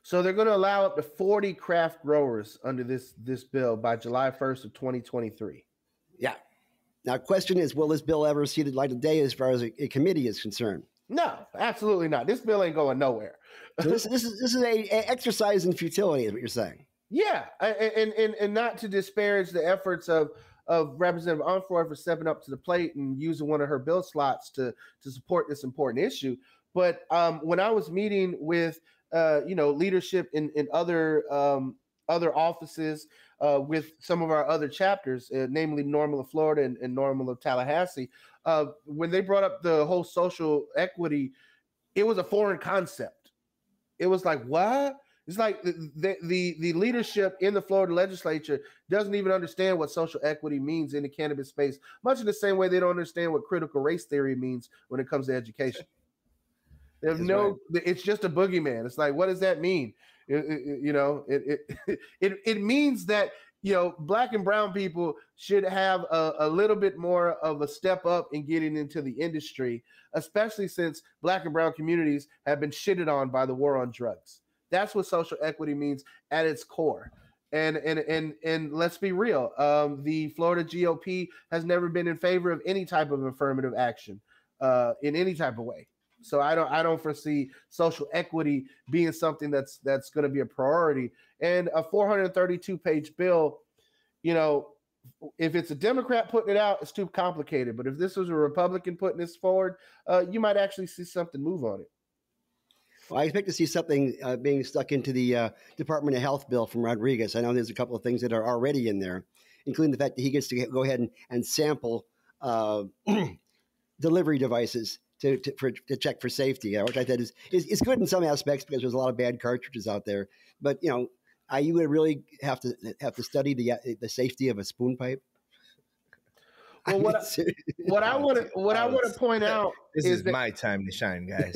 So they're going to allow up to 40 craft growers under this this bill by July 1st of 2023. Yeah, now, question is, will this bill ever see the light of day as far as a, a committee is concerned? No, absolutely not. This bill ain't going nowhere. so this, this is this is a, a, exercise in futility, is what you're saying. Yeah, and and and not to disparage the efforts of of Representative Unfroy for stepping up to the plate and using one of her bill slots to to support this important issue. But um, when I was meeting with uh, you know leadership in in other um, other offices uh, with some of our other chapters, uh, namely NORML of Florida and, and NORML of Tallahassee. Uh, when they brought up the whole social equity, it was a foreign concept. It was like, what? It's like the, the, the the leadership in the Florida legislature doesn't even understand what social equity means in the cannabis space, much in the same way they don't understand what critical race theory means when it comes to education. They have no. Right. It's just a boogeyman. It's like, what does that mean? You know, it, it it it means that you know black and brown people should have a, a, little bit more of a step up in getting into the industry, especially since black and brown communities have been shitted on by the war on drugs. That's what social equity means at its core. And and and and let's be real. Um, the Florida GOP has never been in favor of any type of affirmative action uh, in any type of way. So I don't I don't foresee social equity being something that's that's going to be a priority. And a 432 page bill, you know, if it's a Democrat putting it out, it's too complicated. But if this was a Republican putting this forward, uh, you might actually see something move on it. Well, I expect to see something uh, being stuck into the uh, Department of Health bill from Rodriguez. I know there's a couple of things that are already in there, including the fact that he gets to go ahead and, and sample uh, delivery devices to, to, for, to check for safety, you know, which I think is, is, is good in some aspects because there's a lot of bad cartridges out there. But you know, I, you would really have to have to study the the safety of a spoon pipe. Well, what I, what I want to what I want to point out this is, is that, my time to shine, guys.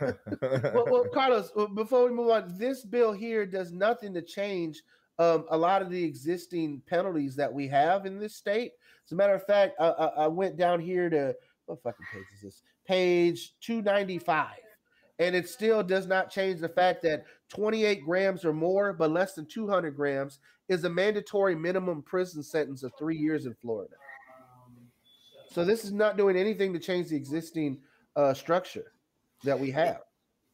well, well, Carlos, before we move on, this bill here does nothing to change um, a lot of the existing penalties that we have in this state. As a matter of fact, I, I, I went down here to what fucking page is this? Page 295. And it still does not change the fact that 28 grams or more, but less than 200 grams, is a mandatory minimum prison sentence of three years in Florida. So this is not doing anything to change the existing uh, structure that we have.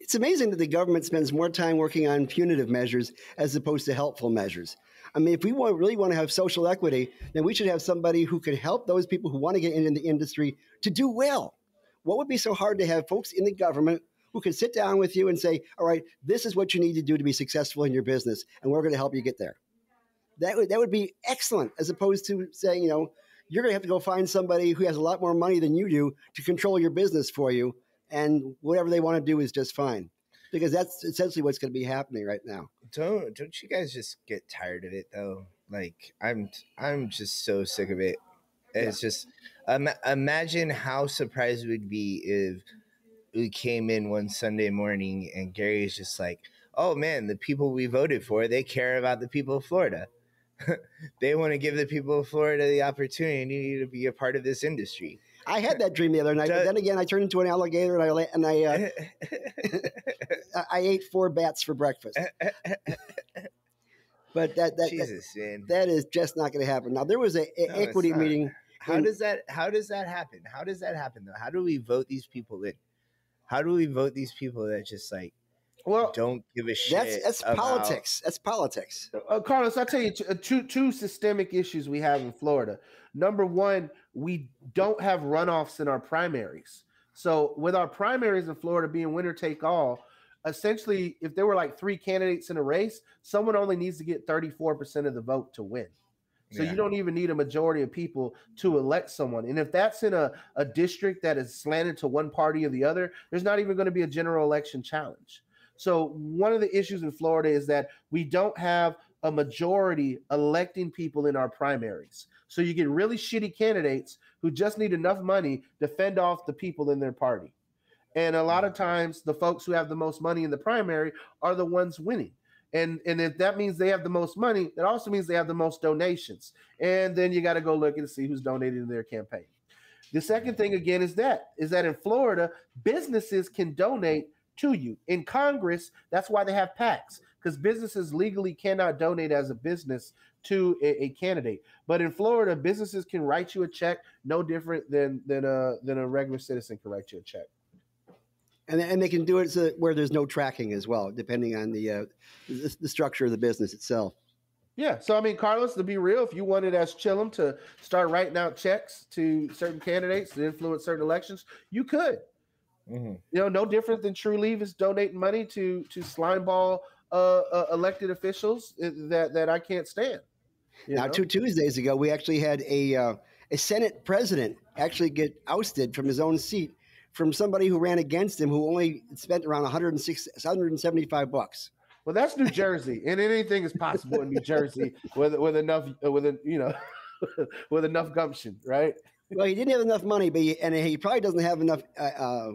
It's amazing that the government spends more time working on punitive measures as opposed to helpful measures. I mean, if we want, really want to have social equity, then we should have somebody who could help those people who want to get into the industry to do well. What would be so hard to have folks in the government who can sit down with you and say, all right, this is what you need to do to be successful in your business, and we're going to help you get there? That would, that would be excellent, as opposed to saying, you know, you're going to have to go find somebody who has a lot more money than you do to control your business for you, and whatever they want to do is just fine because that's essentially what's going to be happening right now. Don't don't you guys just get tired of it though? Like I'm I'm just so sick of it. It's yeah. just um, imagine how surprised we'd be if we came in one Sunday morning and Gary's just like, "Oh man, the people we voted for, they care about the people of Florida. they want to give the people of Florida the opportunity to be a part of this industry." I had that dream the other night, but then again, I turned into an alligator and I and I uh, I ate four bats for breakfast. but that that Jesus, that, man. that is just not going to happen. Now there was a, a no, equity meeting. How in, does that how does that happen? How does that happen though? How do we vote these people in? How do we vote these people that just like well, don't give a shit. That's that's about... politics. That's politics. Uh, Carlos, I'll tell you uh, two two systemic issues we have in Florida. Number one, we don't have runoffs in our primaries. So with our primaries in Florida being winner take all, essentially, if there were like three candidates in a race, someone only needs to get 34% of the vote to win. So yeah. you don't even need a majority of people to elect someone. And if that's in a, a district that is slanted to one party or the other, there's not even going to be a general election challenge. So one of the issues in Florida is that we don't have a majority electing people in our primaries. So you get really shitty candidates who just need enough money to fend off the people in their party. And a lot of times, the folks who have the most money in the primary are the ones winning. And, and if that means they have the most money, that also means they have the most donations. And then you got to go look and see who's donating to their campaign. The second thing again is that is that in Florida, businesses can donate to you. In Congress, that's why they have PACs because businesses legally cannot donate as a business to a, a, candidate. But in Florida, businesses can write you a check no different than than a than a regular citizen can write you a check and and they can do it so where there's no tracking as well, depending on the, uh, the, the structure of the business itself. Yeah, so I mean, Carlos, to be real, if you wanted as Chillum to start writing out checks to certain candidates to influence certain elections, you could. Mm-hmm. You know, no different than Trulieve is donating money to to slimeball uh, uh, elected officials uh, that that I can't stand. Now, know? two Tuesdays ago, we actually had a uh, a Senate president actually get ousted from his own seat from somebody who ran against him who only spent around 106, 175 bucks. Well, that's New Jersey, and anything is possible in New Jersey with with enough with a you know with enough gumption, right? Well, he didn't have enough money, but he, and he probably doesn't have enough uh, uh,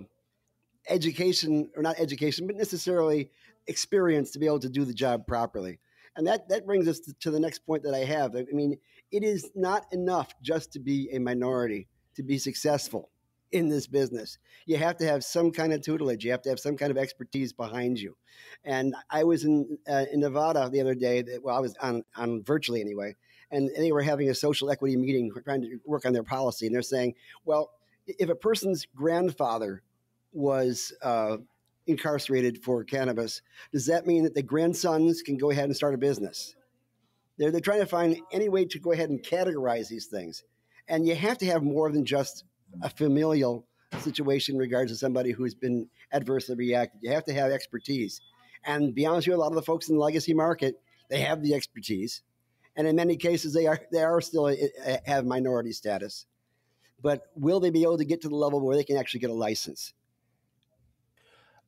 education or not education, but necessarily experience to be able to do the job properly. And that that brings us to, to the next point that I have. I mean, it is not enough just to be a minority to be successful in this business. You have to have some kind of tutelage. You have to have some kind of expertise behind you. And I was in uh, in Nevada the other day. That, well, I was on on virtually anyway, and they were having a social equity meeting, trying to work on their policy. And they're saying, well, if a person's grandfather was uh, incarcerated for cannabis, does that mean that the grandsons can go ahead and start a business? They're, they're trying to find any way to go ahead and categorize these things. And you have to have more than just a familial situation in regards to somebody who's been adversely reacted. You have to have expertise. And be honest with you, a lot of the folks in the legacy market, they have the expertise. And in many cases, they are, they are still uh, have minority status. But will they be able to get to the level where they can actually get a license?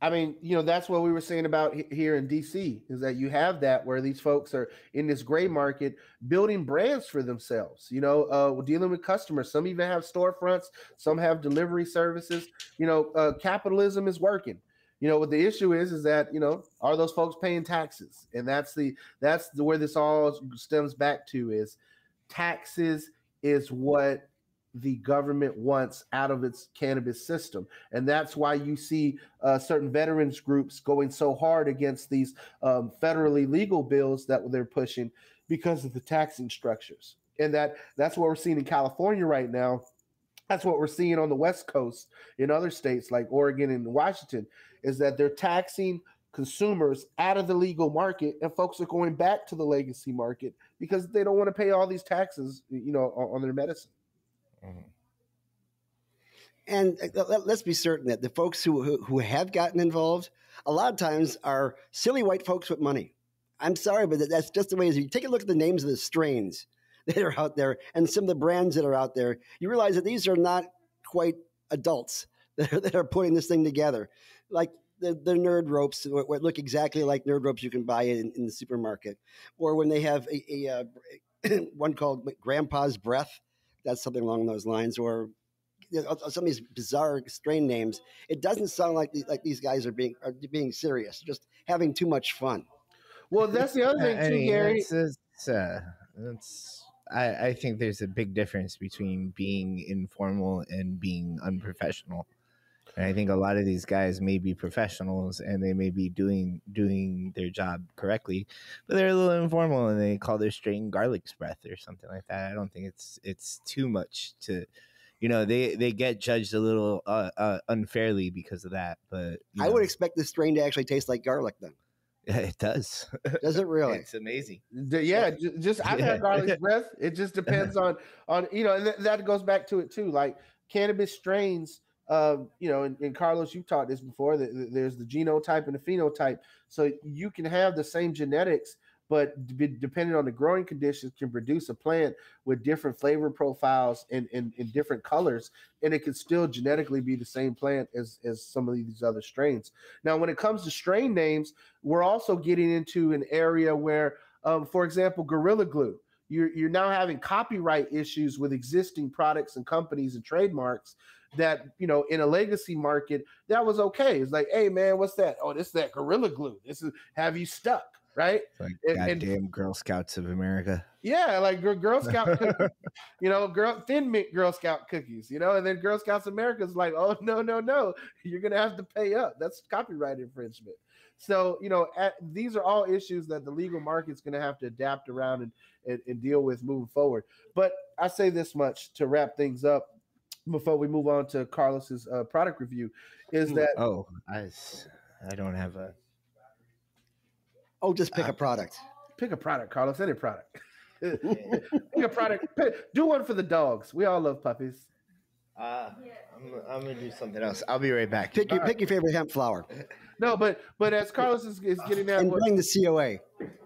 I mean, you know, that's what we were saying about here in DC is that you have that where these folks are in this gray market building brands for themselves, you know, uh, dealing with customers. Some even have storefronts, some have delivery services. You know, uh, capitalism is working. You know, what the issue is is that, you know, are those folks paying taxes? And that's the that's the where this all stems back to is taxes is what the government wants out of its cannabis system. And that's why you see uh, certain veterans groups going so hard against these um, federally legal bills that they're pushing because of the taxing structures. And that that's what we're seeing in California right now. That's what we're seeing on the West Coast in other states like Oregon and Washington is that they're taxing consumers out of the legal market and folks are going back to the legacy market because they don't want to pay all these taxes, you know, on, on their medicine. Mm-hmm. And uh, let's be certain that the folks who, who, have gotten involved, a lot of times are silly white folks with money. I'm sorry, but that's just the way it is. You take a look at the names of the strains that are out there and some of the brands that are out there, you realize that these are not quite adults that are, that are putting this thing together. Like the, the nerd ropes what look exactly like nerd ropes you can buy in, in the supermarket, or when they have a, a, a one called Grandpa's Breath that's something along those lines, or you know, some of these bizarre strain names. It doesn't sound like like these guys are being are being serious, just having too much fun. Well, that's the other thing too, I mean, Gary. It's, it's, uh, it's I, I think there's a big difference between being informal and being unprofessional. And I think a lot of these guys may be professionals and they may be doing doing their job correctly, but they're a little informal and they call their strain garlic's breath or something like that. I don't think it's it's too much to you know they they get judged a little uh, uh, unfairly because of that but i know. would expect this strain to actually taste like garlic then. Yeah, it does. Does it really? It's amazing. Yeah. just i've had garlic's breath it just depends on on you know and that goes back to it too like cannabis strains um, you know, and, and, Carlos, you've taught this before. That there's the genotype and the phenotype, so you can have the same genetics, but depending on the growing conditions, can produce a plant with different flavor profiles and in, in, different colors, and it can still genetically be the same plant as as some of these other strains. Now, when it comes to strain names, we're also getting into an area where, um, for example, Gorilla Glue you're, you're now having copyright issues with existing products and companies and trademarks that you know in a legacy market that was okay. It's like hey man what's that? Oh this is that gorilla glue. This is have you stuck? Right? Like and, goddamn and, girl scouts of america. Yeah like girl scout cookies, you know girl thin mint girl scout cookies you know? And then girl scouts america is like oh no no no. You're gonna have to pay up. That's copyright infringement. So you know at, these are all issues that the legal market's gonna have to adapt around and, and, and deal with moving forward. But i say this much to wrap things up before we move on to Carlos's uh, product review is that oh I I don't have a oh just pick uh, a product. Pick a product Carlos any product. Pick a product pick, do one for the dogs. We all love puppies. Uh, I'm, I'm gonna do something else. I'll be right back. Pick your pick your favorite hemp flower. No but but as Carlos is, is getting that and bring the COA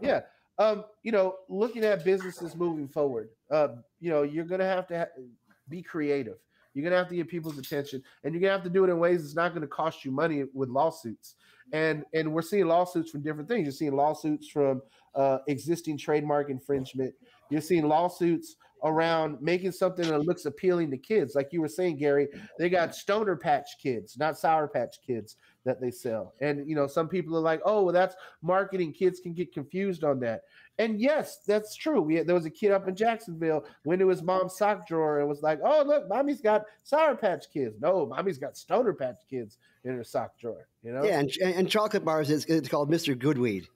yeah um you know looking at businesses moving forward uh you know you're gonna have to ha- be creative you're gonna have to get people's attention, and you're gonna have to do it in ways that's not to cost you money with lawsuits. And and we're seeing lawsuits from different things. You're seeing lawsuits from uh, existing trademark infringement. You're seeing lawsuits around making something that looks appealing to kids. Like you were saying, Gary, they got stoner patch kids, not sour patch kids that they sell. And you know, some people are like, "Oh, well, that's marketing. Kids can get confused on that." And yes, that's true. We had, there was a kid up in Jacksonville went to his mom's sock drawer and was like, "Oh, look, mommy's got Sour Patch Kids." No, mommy's got Stoner Patch Kids in her sock drawer. You know? Yeah, and, and chocolate bars is it's called Mister Goodweed.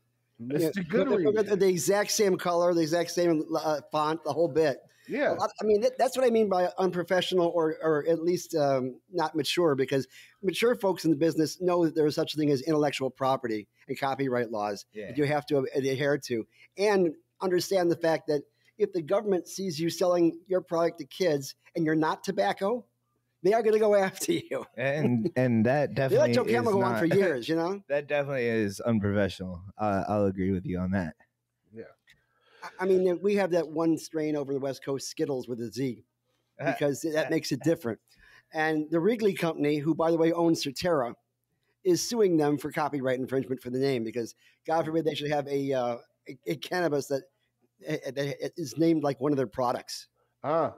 Mr. Goodweed, the exact same color, the exact same uh, font, the whole bit. Yeah. I mean, that, that's what I mean by unprofessional or, or at least um, not mature, because mature folks in the business know that there is such a thing as intellectual property and copyright laws Yeah. that you have to adhere to, and understand the fact that if the government sees you selling your product to kids and you're not tobacco, they are going to go after you. And and that They definitely let Joe Camel go on for years, you know. that definitely is unprofessional. Uh, I'll agree with you on that. I- mean, we have that one strain over the West Coast, Skittles with a Z, because that makes it different. And the Wrigley Company, who by the way owns Certera, is suing them for copyright infringement for the name because God forbid they should have a uh, a, a cannabis that that is named like one of their products. Ah.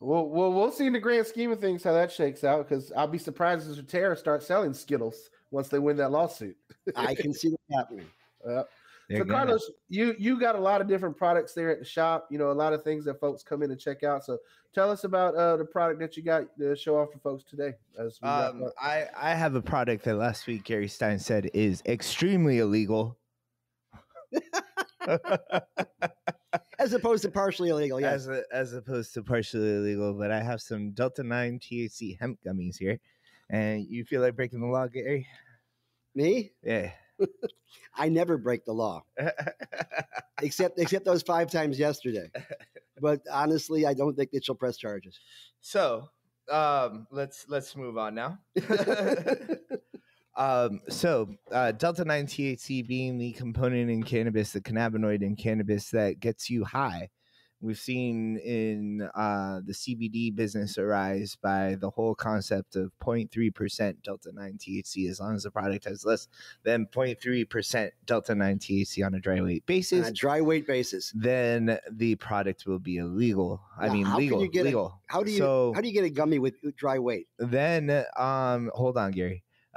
Well, well, we'll see in the grand scheme of things how that shakes out because I'll be surprised if Terra starts selling Skittles once they win that lawsuit. I can see that happening. Uh, They're so gonna- Carlos, you you got a lot of different products there at the shop. You know, a lot of things that folks come in and check out. So tell us about uh, the product that you got to show off to folks today. As we Um. I, I have a product that last week Gary Stein said is extremely illegal. As opposed to partially illegal, yes. as a, as opposed to partially illegal, but I have some Delta 9 THC hemp gummies here. And you feel like breaking the law, Gary? Me, Yeah. I never break the law, except except those five times yesterday. But honestly, I don't think that she'll press charges. so um let's let's move on now. um so uh Delta 9 THC being the component in cannabis, the cannabinoid in cannabis that gets you high. We've seen in uh, the CBD business arise by the whole concept of 0.3% Delta 9 THC, as long as the product has less than 0.3% Delta 9 THC on a dry weight basis. On a dry weight basis. then the product will be illegal. I mean, how can legal. you get a- legal. How do you So how do you get a gummy with with dry weight? then, um, hold on, Gary.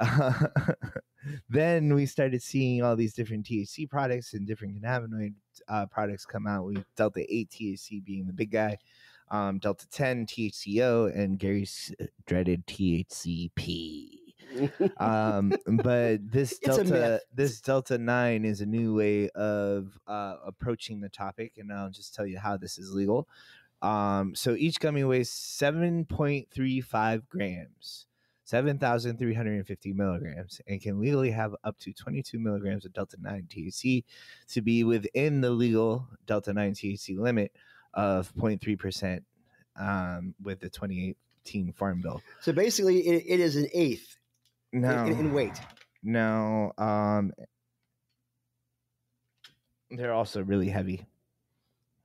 then we started seeing all these different THC products and different cannabinoid uh, products come out. We Delta Eight THC being the big guy, um, Delta Ten THCO, and Gary's dreaded THCP. um but this delta this delta 9 is a new way of uh approaching the topic and i'll just tell you how this is legal um so each gummy weighs 7.35 grams 7350 milligrams and can legally have up to 22 milligrams of delta 9 thc to be within the legal delta 9 thc limit of 0.3% um with the 2018 farm bill So basically, it, it is an eighth in- no in, in weight. no, um, they're also really heavy.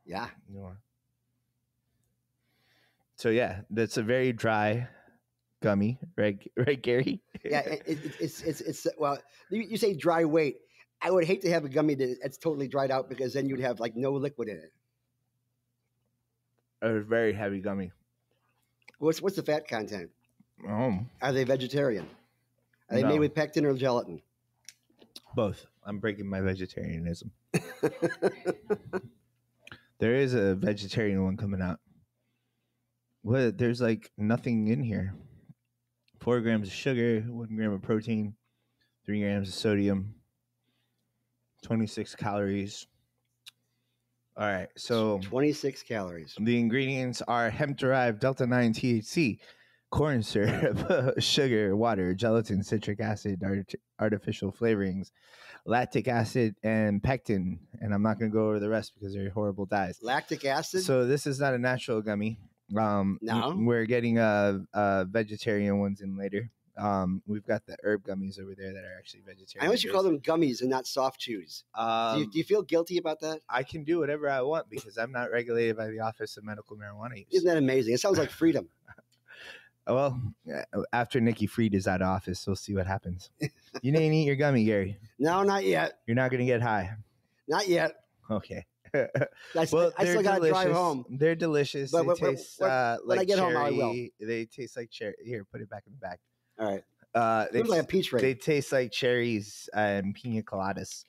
Yeah. So yeah, that's a very dry, gummy, right? Right, Gary? Yeah. It, it, it's it's it's well. You, you say dry weight. I would hate to have a gummy that's totally dried out because then you'd have like no liquid in it. a very heavy gummy. What's what's the fat content? Oh, Are they vegetarian? Are they made with pectin or gelatin? both. I'm breaking my vegetarianism. there is a vegetarian one coming out. What? There's like nothing in here. Four grams of sugar, one gram of protein, three grams of sodium, 26 calories. All right. So 26 calories. the ingredients are hemp derived Delta 9 THC, corn syrup, sugar, water, gelatin, citric acid, art- artificial flavorings, lactic acid, and pectin. And I'm not going to go over the rest because they're horrible dyes. Lactic acid. So this is not a natural gummy. Um, No? we're getting uh, uh vegetarian ones in later. Um, we've got the herb gummies over there that are actually vegetarian. I wish you call them gummies and not soft chews. Um, do, you, do you feel guilty about that? I can do whatever I want because I'm not regulated by the Office of Medical Marijuana Use. Isn't that amazing? It sounds like freedom. Well, uh, after Nikki Fried is out of office, we'll see what happens. you didn't eat your gummy, Gary. No, not yet. You're not going to get high. Not yet. Okay. I, well, I still got to drive home. They're delicious. But they when- taste when- uh, when I like get cherry. home, I will. They taste like cherry. Here, put it back in the back. All right. Uh, they, like a peach ring. they taste like cherries and pina coladas.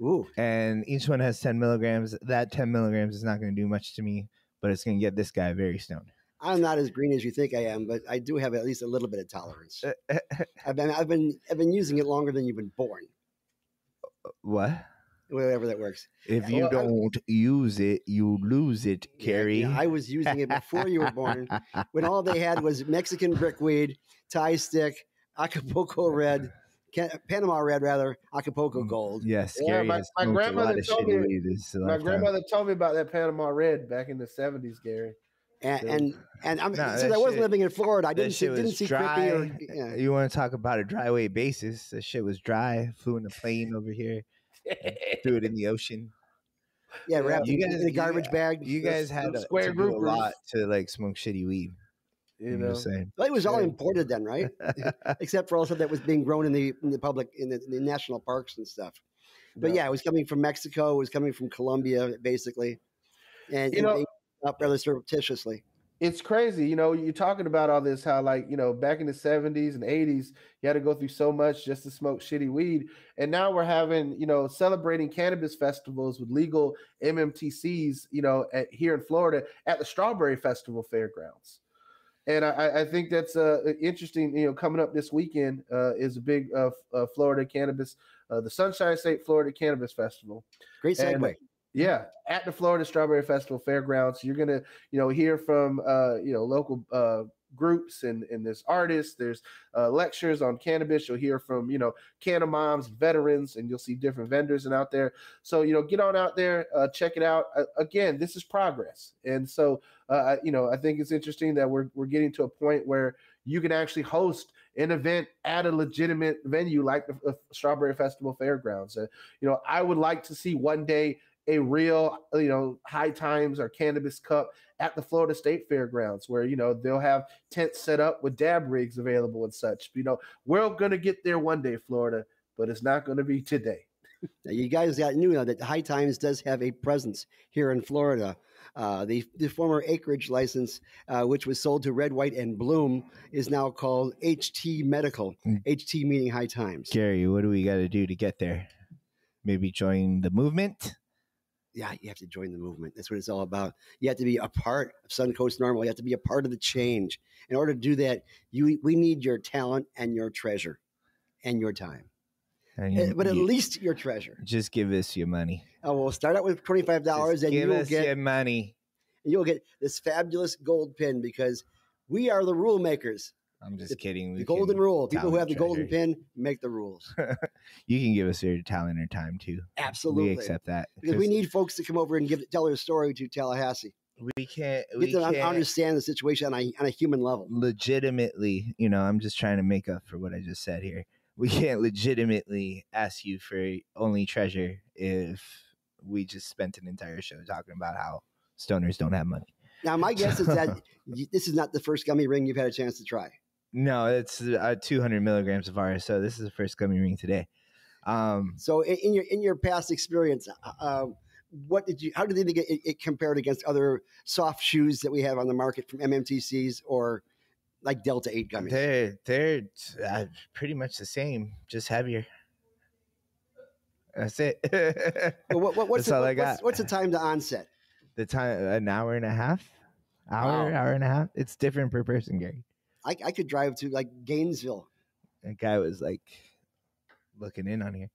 Ooh. And each one has 10 milligrams. That 10 milligrams is not going to do much to me, but it's going to get this guy very stoned. I'm not as green as you think I am, but I do have at least a little bit of tolerance. I've been I've been I've been using it longer than you've been born. what? Whatever that works. If you well, don't use it, you lose it, Yeah, Carrie. yeah, I was using it before you were born, when all they had was Mexican brickweed, Thai stick, Acapulco red, Panama red rather, Acapulco Mm, gold. Yes, Yeah, Gary my- my grandmother told me- this My grandmother told me about that Panama Red back in the seventies, Gary. And Yeah. and, and I'm Nah, since I wasn't shit- living in Florida, I didn't see, didn't see dry. Or yeah. You want to talk about a dry weight basis? The shit was dry. Flew in a plane over here. Threw it in the ocean. yeah, Yeah, wrapped you in, guys- in a garbage guys- bag. You guys had the to, square to a lot to like smoke shitty weed. You I'm know, just saying. Well, it was all imported then, right? Except for also that was being grown in the in the public in the, in the national parks and stuff. But yeah, it was coming from Mexico. It was coming from Colombia, basically, and, You know- they up rather surreptitiously. It's crazy. You know, you're talking about all this, how like, you know, back in the 70s and 80s, you had to go through so much just to smoke shitty weed. And now we're having, you know, celebrating cannabis festivals with legal MMTCs, you know, at, here in Florida at the Strawberry Festival Fairgrounds. And I- I, think that's uh, interesting. You know, coming up this weekend uh, is a big uh, uh, Florida cannabis, uh, the Sunshine State Florida Cannabis Festival. Great And- segue. Yeah, at the Florida Strawberry Festival Fairgrounds, you're gonna, you know, hear from uh, you know local uh, groups and and there's artists, there's uh, lectures on cannabis. You'll hear from you know canna moms, veterans, and you'll see different vendors and out there. So you know, get on out there, uh, check it out. Uh, again, this is progress, and so uh, you know, I think it's interesting that we're we're getting to a point where you can actually host an event at a legitimate venue like the uh, Strawberry Festival Fairgrounds. Uh, you know, I would like to see one day a real, you know, high times or cannabis cup at the Florida State Fairgrounds, where you know they'll have tents set up with dab rigs available and such. You know, we're gonna get there one day, Florida, but it's not gonna be today. Now, you guys got knew now that High Times does have a presence here in Florida. Uh, the the former acreage license, uh, which was sold to Red, White, and Bloom, is now called HT Medical. Mm. HT meaning High Times. Gary, what do we got to do to get there? Maybe join the movement. Yeah, you have to join the movement. That's what it's all about. You have to be a part of Suncoast NORML. You have to be a part of the change. In order to do that, you we need your talent and your treasure, and your time. And Uh, you- but at you- least your treasure. just give us your money. Uh, we'll start out with twenty five dollars, and you'll us get your money. and you'll get this fabulous gold pin because we are the rule makers. I'm just The- kidding. The golden rule. People who have the golden pin make the rules. You can give us your talent or time too. Absolutely. We accept that Because we need folks to come over and give tell their story to Tallahassee. we can't Get we them to can't understand the situation on a, on a human level. legitimately. You know, I'm just trying to make up for what I just said here. We can't legitimately ask you for only treasure if we just spent an entire show talking about how stoners don't have money. Now, my guess is that this is not the first gummy ring you've had a chance to try. No, it's uh, 200 milligrams of RSO. This is the first gummy ring today. Um, So, in, your in your past experience, uh, uh, what did you? How did you think it, it compared against other soft chews that we have on the market from MMTCs or like Delta Eight gummies? they're they're uh, pretty much the same, just heavier. That's it. Well, what, what, what's That's the, all I what- what's, got. what's the time to onset? the time an hour and a half, hour Wow. hour and a half. It's different per person, Gary. I, I could drive to like Gainesville. That guy was like looking in on here.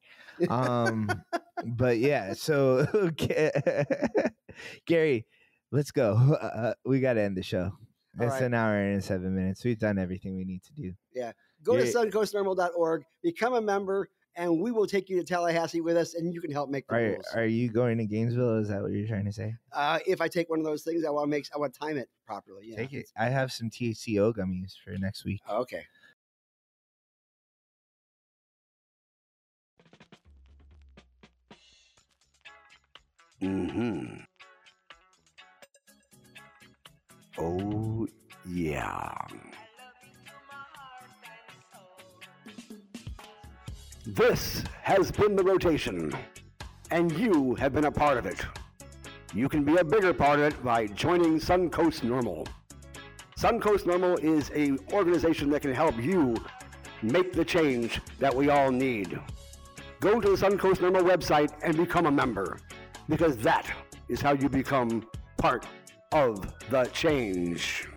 Um, but yeah, so okay. Gary, let's go. Uh, we got to end the show. It's right. an hour and seven minutes. We've done everything we need to do. Yeah. Go to suncoastnorml.org, become a member, and we will take you to Tallahassee with us, and you can help make the Are rules. Are you going to Gainesville? Is that what you're trying to say? Uh, if I take one of those things, I want to make I want to time it properly. Yeah. Take it. I have some THCO gummies for next week. Oh, okay. Hmm. Oh yeah. This has been the rotation, and you have been a part of it. You can be a bigger part of it by joining Suncoast NORML. Suncoast NORML is a organization that can help you make the change that we all need. Go to the Suncoast NORML website and become a member, because that is how you become part of the change.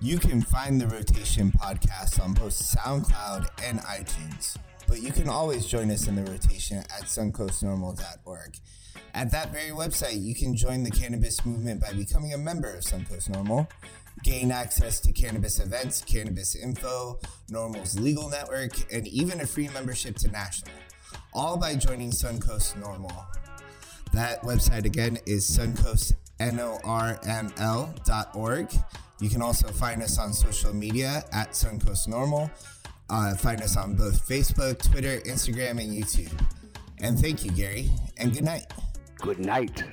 You can find the Rotation podcast on both SoundCloud and iTunes. But you can always join us in the rotation at suncoastnorml.org. At that very website, you can join the cannabis movement by becoming a member of Suncoast NORML, gain access to cannabis events, cannabis info, NORML's legal network, and even a free membership to National, all by joining Suncoast NORML. That website again is suncoastnorml.org. You can also find us on social media at Suncoast NORML. Uh, find us on both Facebook, Twitter, Instagram, and YouTube. And thank you, Gary, and good night. Good night.